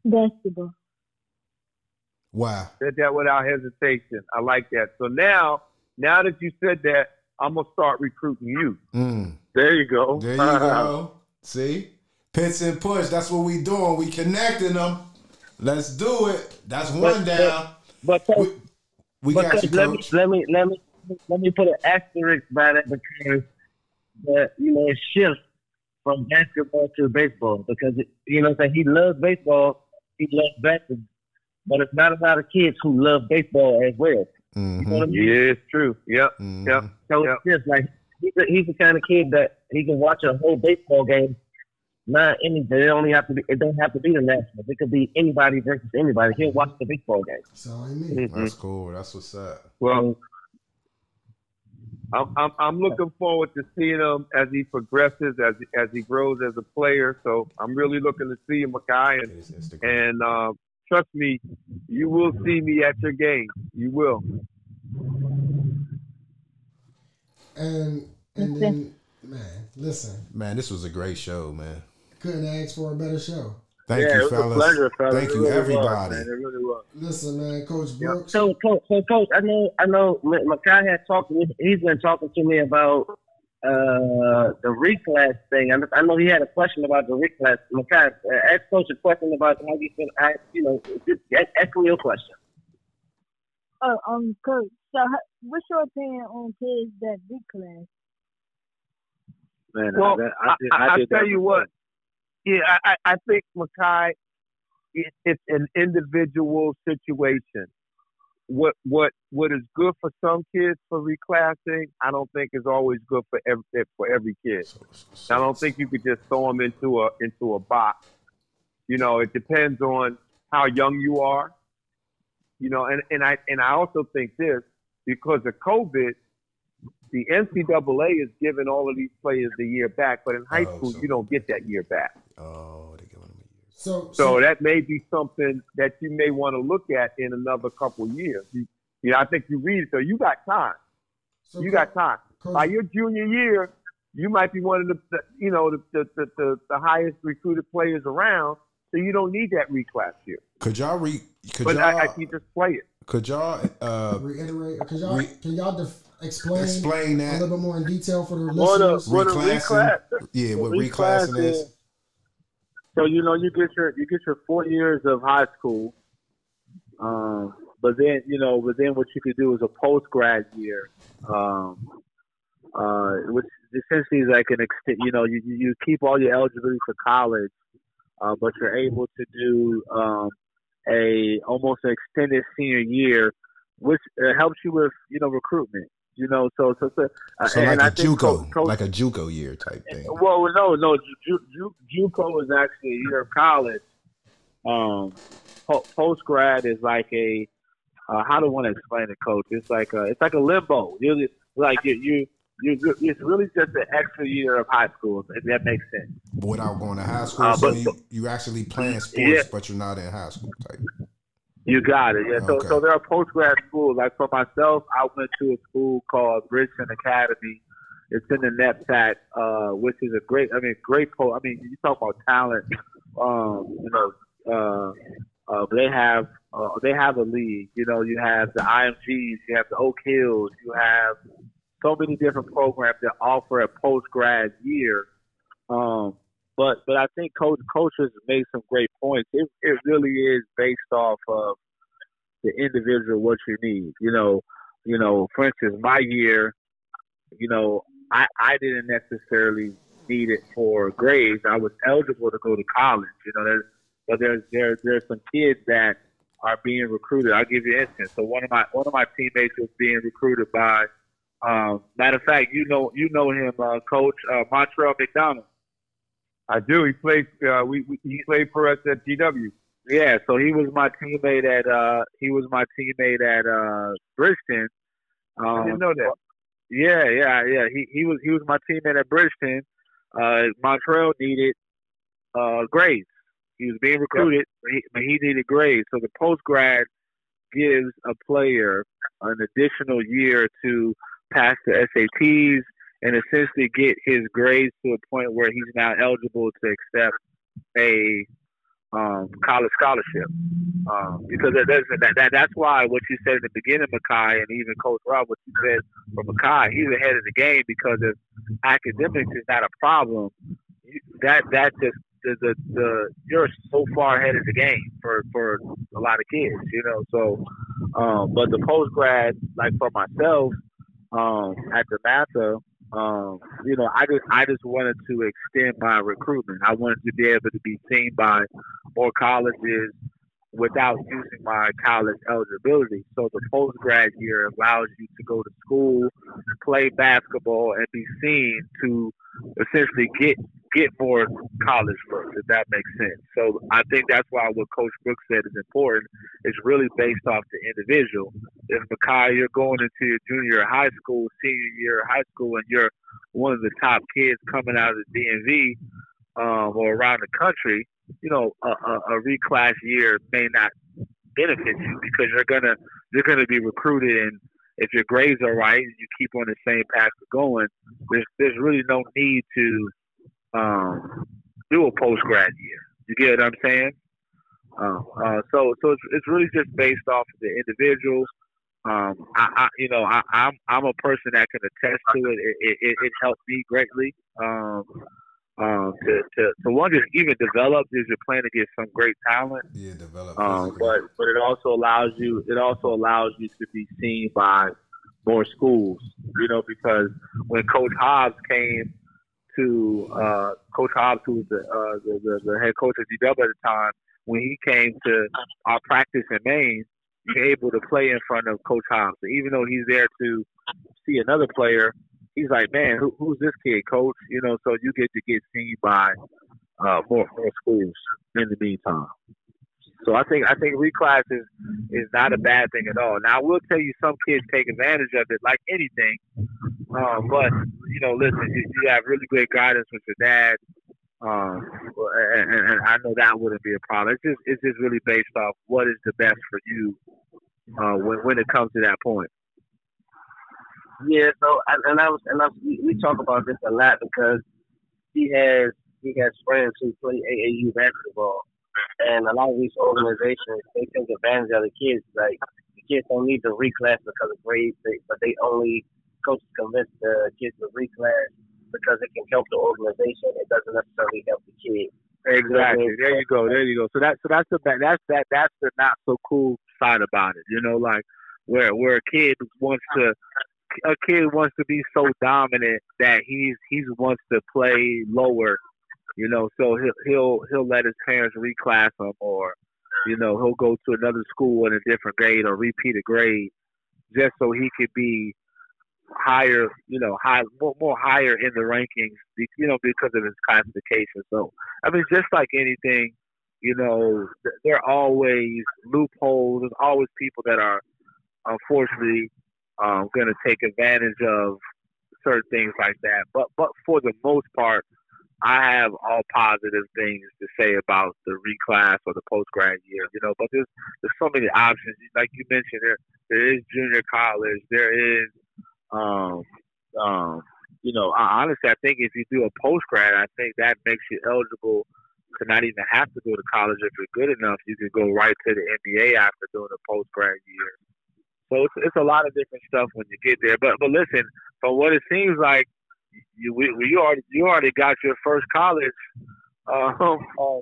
Speaker 7: basketball.
Speaker 3: Wow.
Speaker 6: Said that without hesitation. I like that. So now, now that you said that, I'm gonna start recruiting you.
Speaker 3: Mm.
Speaker 4: There you go.
Speaker 3: There you go. See, Pitts and push. That's what we doing. We connecting them. Let's do it. That's one
Speaker 5: But-
Speaker 3: down.
Speaker 5: But
Speaker 3: We, we
Speaker 5: but
Speaker 3: got you,
Speaker 5: let me let me let me let me put an asterisk by that because the you know it shifts from basketball to baseball because it, you know what I'm saying he loves baseball, he loves basketball, but it's not a lot of kids who love baseball as well. You know what I mean?
Speaker 6: Yeah, it's true. Yep.
Speaker 3: mhm.
Speaker 6: Yep.
Speaker 5: So
Speaker 6: Yep.
Speaker 5: it's just like he's, a, he's the kind of kid that he can watch a whole baseball game. Not any, they only have to be. It don't have to be the Nationals. It could be anybody versus anybody. He'll watch the baseball game.
Speaker 2: That's all I mean.
Speaker 3: That's cool. That's what's up.
Speaker 6: Well, I'm, I'm I'm looking forward to seeing him as he progresses, as as he grows as a player. So I'm really looking to see him,
Speaker 3: Makhai,
Speaker 6: and and uh, trust me, you will see me at your game. You will.
Speaker 2: And and then, man, listen,
Speaker 3: Man, this was a great show, man.
Speaker 2: Couldn't ask for a better show.
Speaker 3: Thank
Speaker 4: yeah,
Speaker 3: you,
Speaker 4: it was
Speaker 3: fellas.
Speaker 4: a pleasure, fellas.
Speaker 3: Thank
Speaker 4: It
Speaker 3: you,
Speaker 4: really was,
Speaker 3: everybody.
Speaker 4: man. It really was.
Speaker 2: Listen, man, Coach Brooks.
Speaker 5: So, coach, so coach, I know, I know, Makhai had talked to me. He's been talking to me about uh, the reclass thing. I, I know he had a question about the reclass. Makhai, uh, ask coach a question about how you feel. I, you know, just ask, ask me your question.
Speaker 7: Oh, um, coach. So, what's your opinion on kids that reclass?
Speaker 4: Man,
Speaker 6: Well,
Speaker 4: I, I, did,
Speaker 6: I,
Speaker 4: I,
Speaker 6: I tell you what. Yeah, I, I think Makhai, it, it's an individual situation. What what what is good for some kids for reclassing, I don't think is always good for every eh, for every kid.
Speaker 3: So- so-
Speaker 6: I don't think you could just throw them into a into a box. You know, it depends on how young you are. You know, and, and I and I also think this because of COVID, the NCAA is giving all of these players the year back, but in high
Speaker 3: Oh,
Speaker 6: school
Speaker 3: so-
Speaker 6: you don't get that year back.
Speaker 3: Oh, they giving them a year.
Speaker 2: So,
Speaker 6: So that may be something that you may want to look at in another couple years. You, You know, I think you read it, so you got time.
Speaker 2: So
Speaker 6: You
Speaker 2: Co-
Speaker 6: got time.
Speaker 2: Coach,
Speaker 6: By your junior year, you might be one of the, the you know the the, the the the highest recruited players around. So you don't need that reclass year.
Speaker 3: Could y'all re? Could
Speaker 6: But
Speaker 3: y'all?
Speaker 6: I, I can just play it.
Speaker 3: could y'all uh,
Speaker 2: reiterate. Can y'all
Speaker 3: Re-
Speaker 2: can y'all def- explain,
Speaker 3: explain
Speaker 2: a little bit more in detail for the
Speaker 4: What a
Speaker 2: listeners?
Speaker 4: what a
Speaker 3: Reclassing?
Speaker 4: reclass.
Speaker 3: Yeah, what
Speaker 4: reclass
Speaker 3: reclassing is?
Speaker 4: So you know you get your you get your four years of high school, um, but then you know but then what you could do is a post grad year, um, uh, which essentially is like an extent. You know you you keep all your eligibility for college, uh, but you're able to do um, a almost an extended senior year, which uh, helps you with you know recruitment. You know, so so so, uh,
Speaker 3: So
Speaker 4: and
Speaker 3: like
Speaker 4: I
Speaker 3: a JUCO,
Speaker 4: Coach- Coach-
Speaker 3: like a JUCO year type thing.
Speaker 4: well, no, no. Ju- Ju- JUCO is actually a year of college. Um, po- post grad is like a uh, how do I want to explain it, Coach? It's like a it's like a limbo. You're like you you you you- it's really just an extra year of high school. If that makes sense.
Speaker 3: Without going to high school,
Speaker 4: Uh,
Speaker 3: so
Speaker 4: but-
Speaker 3: you you actually playing sports,
Speaker 4: Yeah.
Speaker 3: but you're not in high school type.
Speaker 4: You got it. Yeah. So
Speaker 3: Okay.
Speaker 4: so there are post grad schools. Like for myself, I went to a school called Bridgeton Academy. It's in the NEPSAC, uh, which is a great. I mean, great. Po- I mean, you talk about talent. Um, you know, uh, uh, they have uh, they have a league. You know, you have the IMGs, you have the Oak Hills, you have so many different programs that offer a post grad year. Um, but but I think coach coaches made some great points. It it really is based off of the individual what you need. You know, you know, for instance, my year, you know, I I didn't necessarily need it for grades. I was eligible to go to college. You know, there's but there's there there's some kids that are being recruited. I'll give you an instance. So one of my one of my teammates was being recruited by. Um, matter of fact, you know you know him, uh, Coach uh, Montreal McDonald.
Speaker 6: I do. He played. Uh, we, we he played for us at GW.
Speaker 4: Yeah, so he was my teammate at uh he was my teammate at uh Bridgeton. Um,
Speaker 6: I didn't know that.
Speaker 4: Yeah, yeah, yeah. He he was he was my teammate at Bridgeton. Uh, Montreal needed uh grades. He was being recruited, but, he, but he needed grades. So the post grad gives a player an additional year to pass the SATs and essentially get his grades to a point where he's now eligible to accept a um, college scholarship. Um, because that, that, that, that, that's why what you said in the beginning, Makhai, and even Coach Rob, what you said for Makhai, he's ahead of the game because if academics is not a problem, that that just the, the the you're so far ahead of the game for for a lot of kids, you know. So, um, but the post grad, like for myself, um, at DeMatha, um, you know, I just I just wanted to extend my recruitment. I wanted to be able to be seen by more colleges without using my college eligibility. So the post grad year allows you to go to school, play basketball, and be seen to essentially get get more college work, if that makes sense. So I think that's why what Coach Brooks said is important. It's really based off the individual. If Makhai, you're going into your junior high school, senior year of high school, and you're one of the top kids coming out of the DMV um, or around the country, you know, a, a, a reclass year may not benefit you because you're gonna you're gonna be recruited and if your grades are right and you keep on the same path of going, there's there's really no need to um, do a post grad year. You get what I'm saying? Uh, uh, so so it's, it's really just based off of the individual. Um, I, I you know I, I'm I'm a person that can attest to. It, it, it, it helped me greatly. Um, um, to, to, to one just even develop is you're playing against some great talent.
Speaker 3: Yeah, develop.
Speaker 4: Um, but but it also allows you it also allows you to be seen by more schools. You know, because when Coach Hobbs came to uh, Coach Hobbs, who was the, uh, the, the the head coach of GW at the time, when he came to our practice in Maine, you're able to play in front of Coach Hobbs. So even though he's there to see another player, he's like, man, who, who's this kid, Coach? You know, so you get to get seen by uh, more more schools in the meantime. So I think I think reclass is, is not a bad thing at all. Now I will tell you some kids take advantage of it like anything. Um, but you know, listen, you, you have really great guidance with your dad. Um, and, and I know that wouldn't be a problem. It's just it's just really based off what is the best for you uh, when when it comes to that point.
Speaker 5: Yeah, so and, and I was and I was, we, we talk about this a lot because he has he has friends who play AAU basketball, and a lot of these organizations they take advantage of the kids. Like the kids don't need to reclass because of grades, they, but they only coaches convince the kids to reclass because it can help the organization. It doesn't necessarily help the kid.
Speaker 4: Exactly. There you go. There you go. So that's so that's the that's that that's the not so cool side about it. You know, like where where a kid wants to a kid wants to be so dominant that he's he's wants to play lower. You know, so he'll he'll he'll let his parents reclass him, or you know he'll go to another school in a different grade or repeat a grade just so he could be higher, you know, high more, more higher in the rankings, you know, because of his classification. So I mean, just like anything, you know, there are always loopholes. There's always people that are unfortunately um, going to take advantage of certain things like that. But but for the most part, I have all positive things to say about the reclass or the post grad year. You know, but there's there's so many options. Like you mentioned, there there is junior college. There is um, um, you know, honestly, I think if you do a post grad, I think that makes you eligible to not even have to go to college if you're good enough. You can go right to the NBA after doing a post grad year. So it's, it's a lot of different stuff when you get there. But but listen, from what it seems like, you we, you already you already got your first college um, um,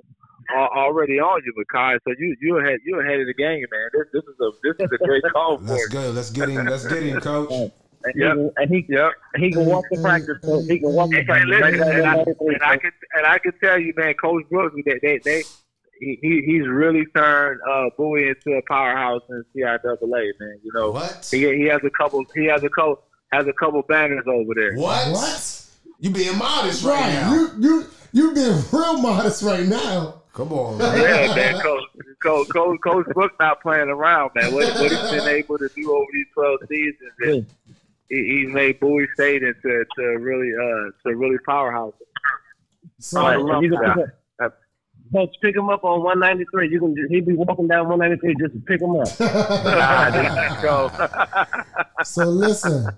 Speaker 4: already on you, Makhai. So you you ahead you ahead of the game, man. This this is a this is a great call for
Speaker 3: Let's go. Let's get in. Let's get in, coach.
Speaker 5: And yep. he, and he, yep. he can walk the practice. So he can walk the practice.
Speaker 4: And, listen, and, I, and I can and I can tell you, man, Coach Brooks, they they, they he, he he's really turned uh, Bowie into a powerhouse in CIAA, man. You know,
Speaker 3: what?
Speaker 4: He, he has a couple. He has a couple. Has a couple banners over there.
Speaker 3: What?
Speaker 2: What?
Speaker 3: You being modest right,
Speaker 2: Right.
Speaker 3: now?
Speaker 2: You you you being real modest right now.
Speaker 3: Come on,
Speaker 4: Yeah,
Speaker 3: man.
Speaker 4: man, Coach, Coach, Coach, Coach Brooks not playing around, man. What, what he's been able to do over these twelve seasons, and he, he's made Bowie State into to really uh to really powerhouse.
Speaker 2: So
Speaker 4: I
Speaker 5: Right,
Speaker 4: love
Speaker 5: you can
Speaker 4: that.
Speaker 5: pick up- Coach, pick him up on 193. You can he'd be walking down 193. Just pick him up.
Speaker 4: Ah, there you
Speaker 2: so listen,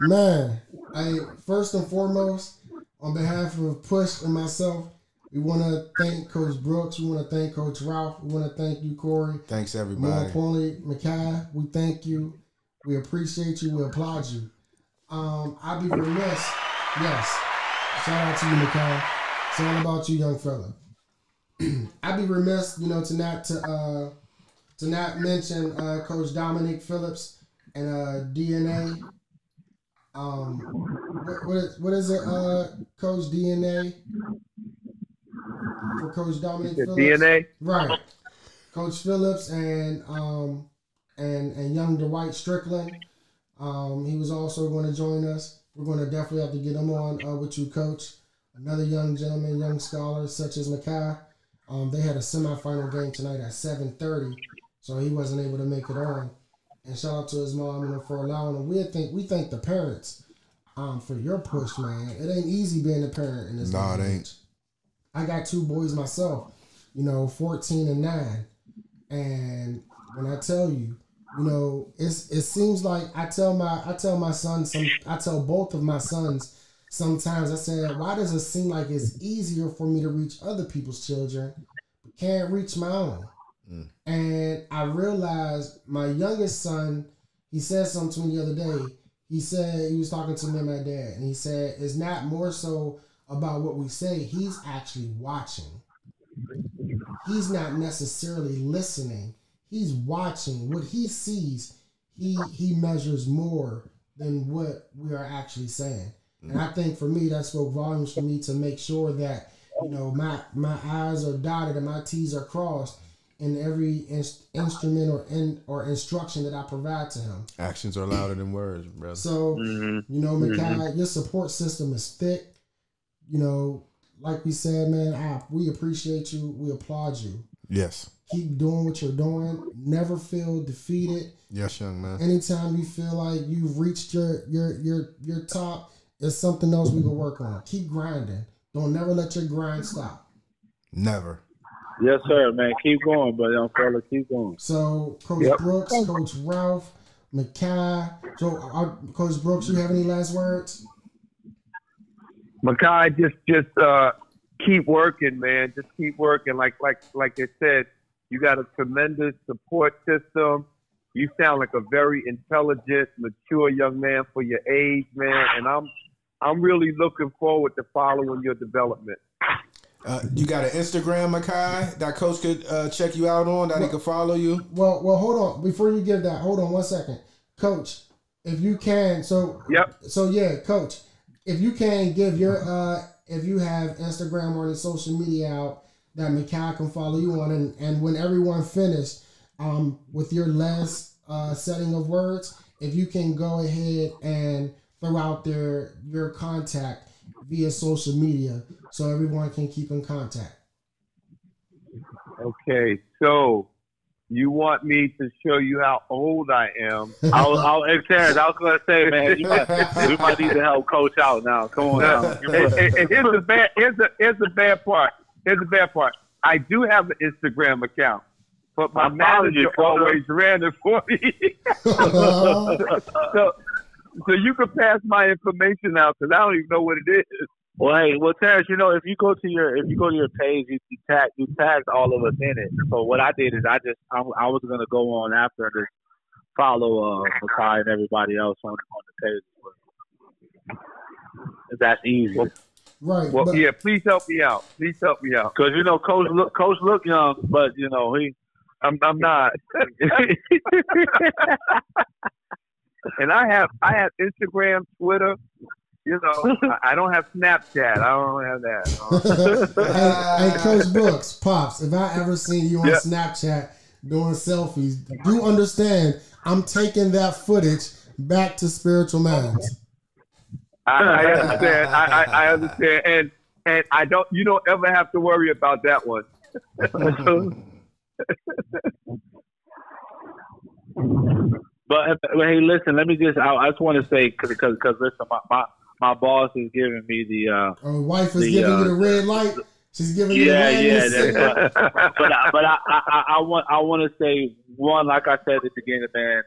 Speaker 2: man. I first and foremost, on behalf of Push and myself, we want to thank Coach Brooks. We want to thank Coach Ralph. We want to thank you, Corey.
Speaker 3: Thanks, everybody.
Speaker 2: More
Speaker 3: everybody.
Speaker 2: importantly, Makhai, we thank you. We appreciate you. We applaud you. Um, I'd be remiss. Yes. Shout out to you, Makhai. It's all about you, young fella. I'd be remiss, you know, to not to uh to not mention uh Coach Dominic Phillips and uh DNA. Um what, what is what is it, uh Coach DNA? For Coach Dominic Phillips.
Speaker 4: DNA.
Speaker 2: Right. Coach Phillips and um and and young Dwight Strickland. Um, he was also going to join us. We're going to definitely have to get him on uh, with you, Coach. Another young gentleman, young scholar such as Makhai. Um, they had a semifinal game tonight at seven thirty, so he wasn't able to make it on. And shout out to his mom, know, for allowing him. We think we thank the parents um, for your push, man. It ain't easy being a parent in this.
Speaker 3: Nah,
Speaker 2: and
Speaker 3: it ain't.
Speaker 2: I got two boys myself, you know, 14 and 9. And when I tell you, you know, it's it seems like I tell my I tell my son some I tell both of my sons sometimes I said, why does it seem like it's easier for me to reach other people's children, but can't reach my own? Mm. And I realized my youngest son, he said something to me the other day. He said he was talking to me and my dad, and he said it's not more so about what we say. He's actually watching. He's not necessarily listening. He's watching. What he sees, he he measures more than what we are actually saying. And I think for me, that spoke volumes for me to make sure that you know my my I's are dotted and my T's are crossed in every ins- instrument or in, or instruction that I provide to him.
Speaker 3: Actions are louder than words, brother.
Speaker 2: So
Speaker 4: Mhm.
Speaker 2: you know, Makhai, your support system is thick. You know, like we said, man, I, we appreciate you. We applaud you.
Speaker 3: Yes.
Speaker 2: Keep doing what you're doing. Never feel defeated.
Speaker 3: Yes, young man.
Speaker 2: Anytime you feel like you've reached your your your your top, it's something else we can work on. Keep grinding. Don't never let your grind stop.
Speaker 3: Never.
Speaker 4: Yes, sir, man. Keep going, but young fella, keep going.
Speaker 2: So, Coach
Speaker 6: Yep.
Speaker 2: Brooks, Coach Ralph, Makhai, Joe, uh, Coach Brooks, you have any last words?
Speaker 6: Makhai, just just uh, keep working, man. Just keep working. Like like like I said, you got a tremendous support system. You sound like a very intelligent, mature young man for your age, man. And I'm I'm really looking forward to following your development.
Speaker 3: Uh, you got an Instagram, Makhai, that coach could uh, check you out on, that he could follow you.
Speaker 2: Well, well, hold on. Before you give that, hold on one second, Coach. If you can, so
Speaker 6: Yep.
Speaker 2: so yeah, Coach. If you can give your uh, if you have Instagram or any social media out that Mikhail can follow you on, and and when everyone finished, um, with your last uh setting of words, if you can go ahead and throw out their your contact via social media, so everyone can keep in contact.
Speaker 6: Okay, so you want me to show you how old I am?
Speaker 4: I was, I was, hey, Terrence, I was gonna say, man, you might, we might need to help coach out now. Come on now.
Speaker 6: and, and- and here's the bad here's the here's the bad part. Here's the bad part. I do have an Instagram account, but my
Speaker 4: I'm
Speaker 6: manager always ran it for me. so so you can pass my information out because I don't even know what it is.
Speaker 4: Well, hey, well, Terrence, you know, if you go to your if you go to your page, you, you tag you tagged all of us in it. So what I did is I just I, I was gonna go on after and just follow uh Makhai and everybody else on on the page. If that's easy,
Speaker 2: right.
Speaker 6: Well,
Speaker 2: but-
Speaker 6: yeah, please help me out. Please help me out.
Speaker 4: because you know, coach look coach look young, but you know he.
Speaker 6: I'm I'm not. and I have I have Instagram, Twitter. You know, I, I don't have Snapchat. I don't have that.
Speaker 2: hey, hey, Coach Brooks, pops. If I ever seen you on
Speaker 6: Yeah.
Speaker 2: Snapchat doing selfies, do understand? I'm taking that footage back to Spiritual Minds.
Speaker 6: I, I understand. I, I, I understand, and and I don't. You don't ever have to worry about that one.
Speaker 4: But, but hey, listen, let me just I, I just want to say because because listen, my, my my boss is giving me the uh
Speaker 2: Our wife is
Speaker 4: The,
Speaker 2: giving
Speaker 4: uh,
Speaker 2: you the red light. She's giving you
Speaker 4: yeah
Speaker 2: the
Speaker 4: yeah
Speaker 2: red light.
Speaker 4: but but I, but I, I I want I want to say one like I said at the beginning, man.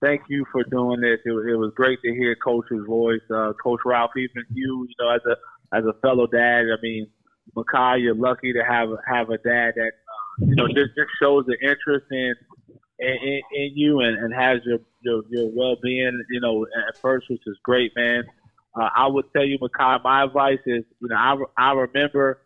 Speaker 4: Thank you for doing this. It, was- it was great to hear Coach's voice, uh, Coach Ralph. Even you, you know, as a as a fellow dad. I mean, Makhai, you're lucky to have have a dad that uh, you know just just shows the interest in in, in, you and, and has your your, your well being. You know, at first, which is great, man. Uh, I would tell you, Makhai, my advice is, you know, I, I remember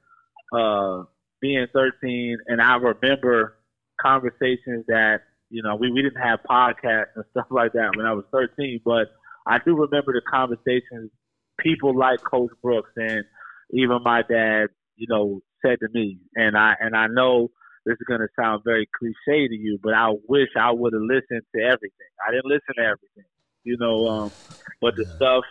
Speaker 4: uh, being 13, and I remember conversations that, you know, we, we didn't have podcasts and stuff like that when I was 13, but I do remember the conversations people like Coach Brooks and even my dad, you know, said to me, and I and I know this is going to sound very cliche to you, but I wish I would have listened to everything. I didn't listen to everything, you know, um, but the
Speaker 2: Yeah.
Speaker 4: stuff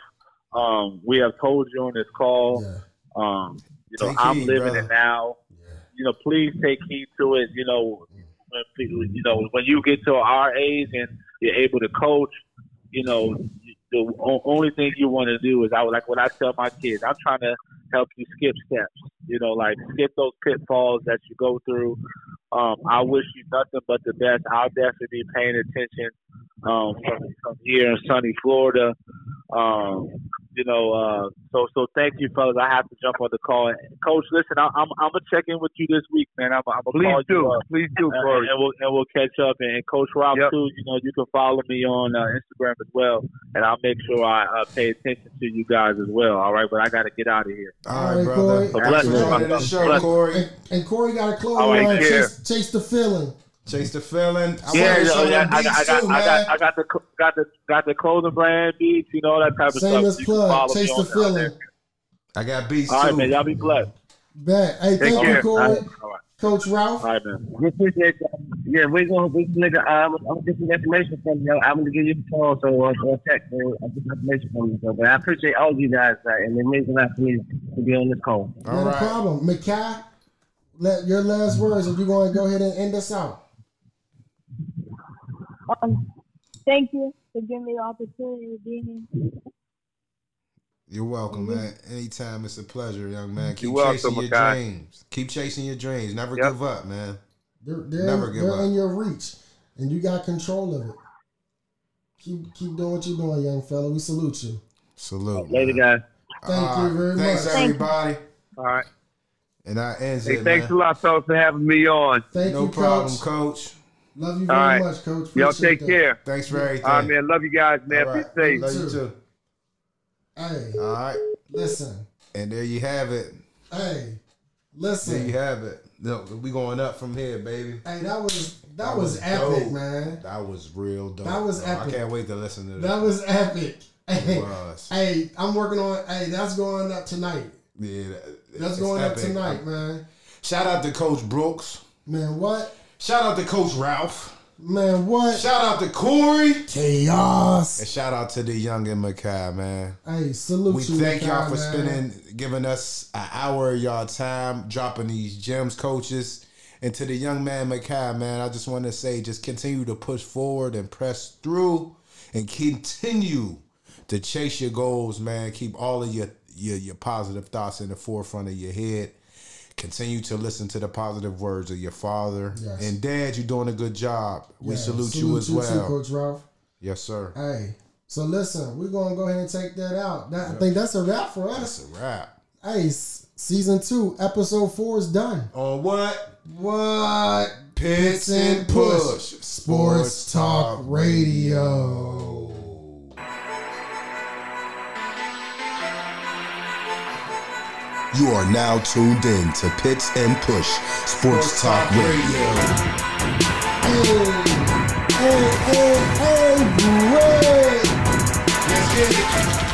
Speaker 4: um, we have told you on this call,
Speaker 2: Yeah,
Speaker 4: um, you know,
Speaker 3: Take
Speaker 4: I'm
Speaker 3: heed,
Speaker 4: living it now.
Speaker 2: yeah.
Speaker 4: You know, please take heed to it. You know, when you know, when you get to our age and you're able to coach, you know, the only thing you want to do is I like what I tell my kids. I'm trying to help you skip steps. You know, like skip those pitfalls that you go through. Um, I wish you nothing but the best. I'll definitely be paying attention um, from, from here in sunny Florida. Um, you know, uh, so so thank you, fellas. I have to jump on the call. Coach, listen, I, I'm I'm gonna check in with you this week, man. I'm, I'm gonna
Speaker 6: Please
Speaker 4: call you
Speaker 6: do.
Speaker 4: up.
Speaker 6: Please do,
Speaker 4: And,
Speaker 6: Corey.
Speaker 4: and we'll and we'll catch up. And, Coach Rob
Speaker 6: Yep.
Speaker 4: too. You know, you can follow me on uh, Instagram as well, and I'll make sure I uh, pay attention to you guys as well. All right, but I got to get out of here.
Speaker 3: All
Speaker 2: All
Speaker 3: right,
Speaker 2: right,
Speaker 3: brother.
Speaker 2: Corey.
Speaker 4: Bless you.
Speaker 3: joining show,
Speaker 4: Bless-
Speaker 3: Corey.
Speaker 2: And, and Corey got a close.
Speaker 4: All right,
Speaker 2: Chase, chase the feeling.
Speaker 3: Chase the feeling. I
Speaker 4: Yeah,
Speaker 3: want
Speaker 4: yeah, yeah.
Speaker 3: them
Speaker 4: I, I,
Speaker 3: beats
Speaker 4: I got,
Speaker 3: too,
Speaker 4: I got, I got the got the got the clothing brand beats, you know that type of
Speaker 2: Same
Speaker 4: stuff.
Speaker 2: as
Speaker 4: You
Speaker 2: plug. Chase the
Speaker 4: on- on
Speaker 2: feeling.
Speaker 3: I got beats
Speaker 4: All right,
Speaker 3: too.
Speaker 4: man. Y'all be blessed.
Speaker 2: Bet. Hey,
Speaker 6: Take
Speaker 2: thank you,
Speaker 6: care.
Speaker 2: Corey.
Speaker 4: All right,
Speaker 2: Coach Ralph.
Speaker 4: all right, man.
Speaker 5: We appreciate that. Yeah, we're gonna we nigga. Um, I'm gonna get some information from you. I'm gonna give you a call, so or, or text. So I'll get some information from you. So, but I appreciate all you guys, uh, and it means a lot for me to be on this call.
Speaker 3: All
Speaker 2: Not a
Speaker 3: right.
Speaker 2: problem. Makhai, let your last words if you're going to go ahead and end us out.
Speaker 7: Um, thank you for giving me the opportunity to be here.
Speaker 3: You're welcome, man. Anytime, it's a pleasure, young man. Keep
Speaker 6: You're welcome,
Speaker 3: chasing your
Speaker 6: Makhai.
Speaker 3: dreams. Keep chasing your dreams. Never
Speaker 6: Yep.
Speaker 3: give up, man.
Speaker 2: They're, they're,
Speaker 3: Never give up.
Speaker 2: they're
Speaker 3: up.
Speaker 2: in your reach, and you got control of it. Keep keep doing what you're doing, young fella. We salute you.
Speaker 3: Salute.
Speaker 6: Later,
Speaker 3: man.
Speaker 6: guys.
Speaker 2: Thank
Speaker 3: All
Speaker 2: you
Speaker 3: right.
Speaker 2: very
Speaker 3: Thanks,
Speaker 2: much.
Speaker 3: everybody.
Speaker 6: All right.
Speaker 3: And I ends
Speaker 6: Hey,
Speaker 3: it,
Speaker 6: thanks
Speaker 3: man.
Speaker 6: a lot, fellas, for having me on.
Speaker 2: Thank
Speaker 3: no
Speaker 2: you,
Speaker 3: problem,
Speaker 2: coach.
Speaker 3: coach.
Speaker 2: Love you very
Speaker 6: right.
Speaker 2: much, coach.
Speaker 6: Y'all take
Speaker 2: that.
Speaker 6: care.
Speaker 3: Thanks for everything.
Speaker 6: All right, man. Love you guys, man.
Speaker 3: All right.
Speaker 6: Be safe.
Speaker 3: Love you
Speaker 2: too.
Speaker 3: too.
Speaker 2: Hey,
Speaker 3: All right.
Speaker 2: listen.
Speaker 3: And there you have it.
Speaker 2: Hey, Listen.
Speaker 3: There you have it. No, we going up from here, baby.
Speaker 2: Hey, that was that,
Speaker 3: That
Speaker 2: was,
Speaker 3: was
Speaker 2: epic,
Speaker 3: dope.
Speaker 2: man.
Speaker 3: That was real dope.
Speaker 2: That was epic.
Speaker 3: I can't wait to listen to that.
Speaker 2: That was epic. Hey,
Speaker 3: was.
Speaker 2: hey, I'm working on. Hey, that's going up tonight.
Speaker 3: Yeah, that-
Speaker 2: That's
Speaker 3: it's
Speaker 2: going up
Speaker 3: epic.
Speaker 2: tonight, man.
Speaker 3: Shout out to Coach Brooks.
Speaker 2: Man, what?
Speaker 3: Shout out to Coach Ralph.
Speaker 2: Man, what?
Speaker 3: Shout out to Corey.
Speaker 2: Chaos.
Speaker 3: And shout out to the young and Makhai, man.
Speaker 2: Hey, salute
Speaker 3: We
Speaker 2: you.
Speaker 3: thank y'all for
Speaker 2: man.
Speaker 3: spending, giving us an hour of y'all time, dropping these gems, coaches. And to the young man Makhai, man, I just want to say, just continue to push forward and press through, and continue to chase your goals, man. Keep all of your your, your positive thoughts in the forefront of your head. Continue to listen to the positive words of your father
Speaker 2: Yes.
Speaker 3: and dad. You're doing a good job. We
Speaker 2: Yeah,
Speaker 3: salute, you as
Speaker 2: too,
Speaker 3: well.
Speaker 2: Coach Ralph.
Speaker 3: Yes, sir.
Speaker 2: Hey, so listen, we're gonna go ahead and take that out. That, I think that's a wrap for us.
Speaker 3: That's a wrap.
Speaker 2: Hey, season two, episode four is done.
Speaker 3: On what?
Speaker 2: What?
Speaker 3: Pits and Push
Speaker 2: Sports Talk Radio.
Speaker 1: You are now tuned in to Pits and Push Sports, Talk Radio. Hey, hey, hey, hey. Let's get it.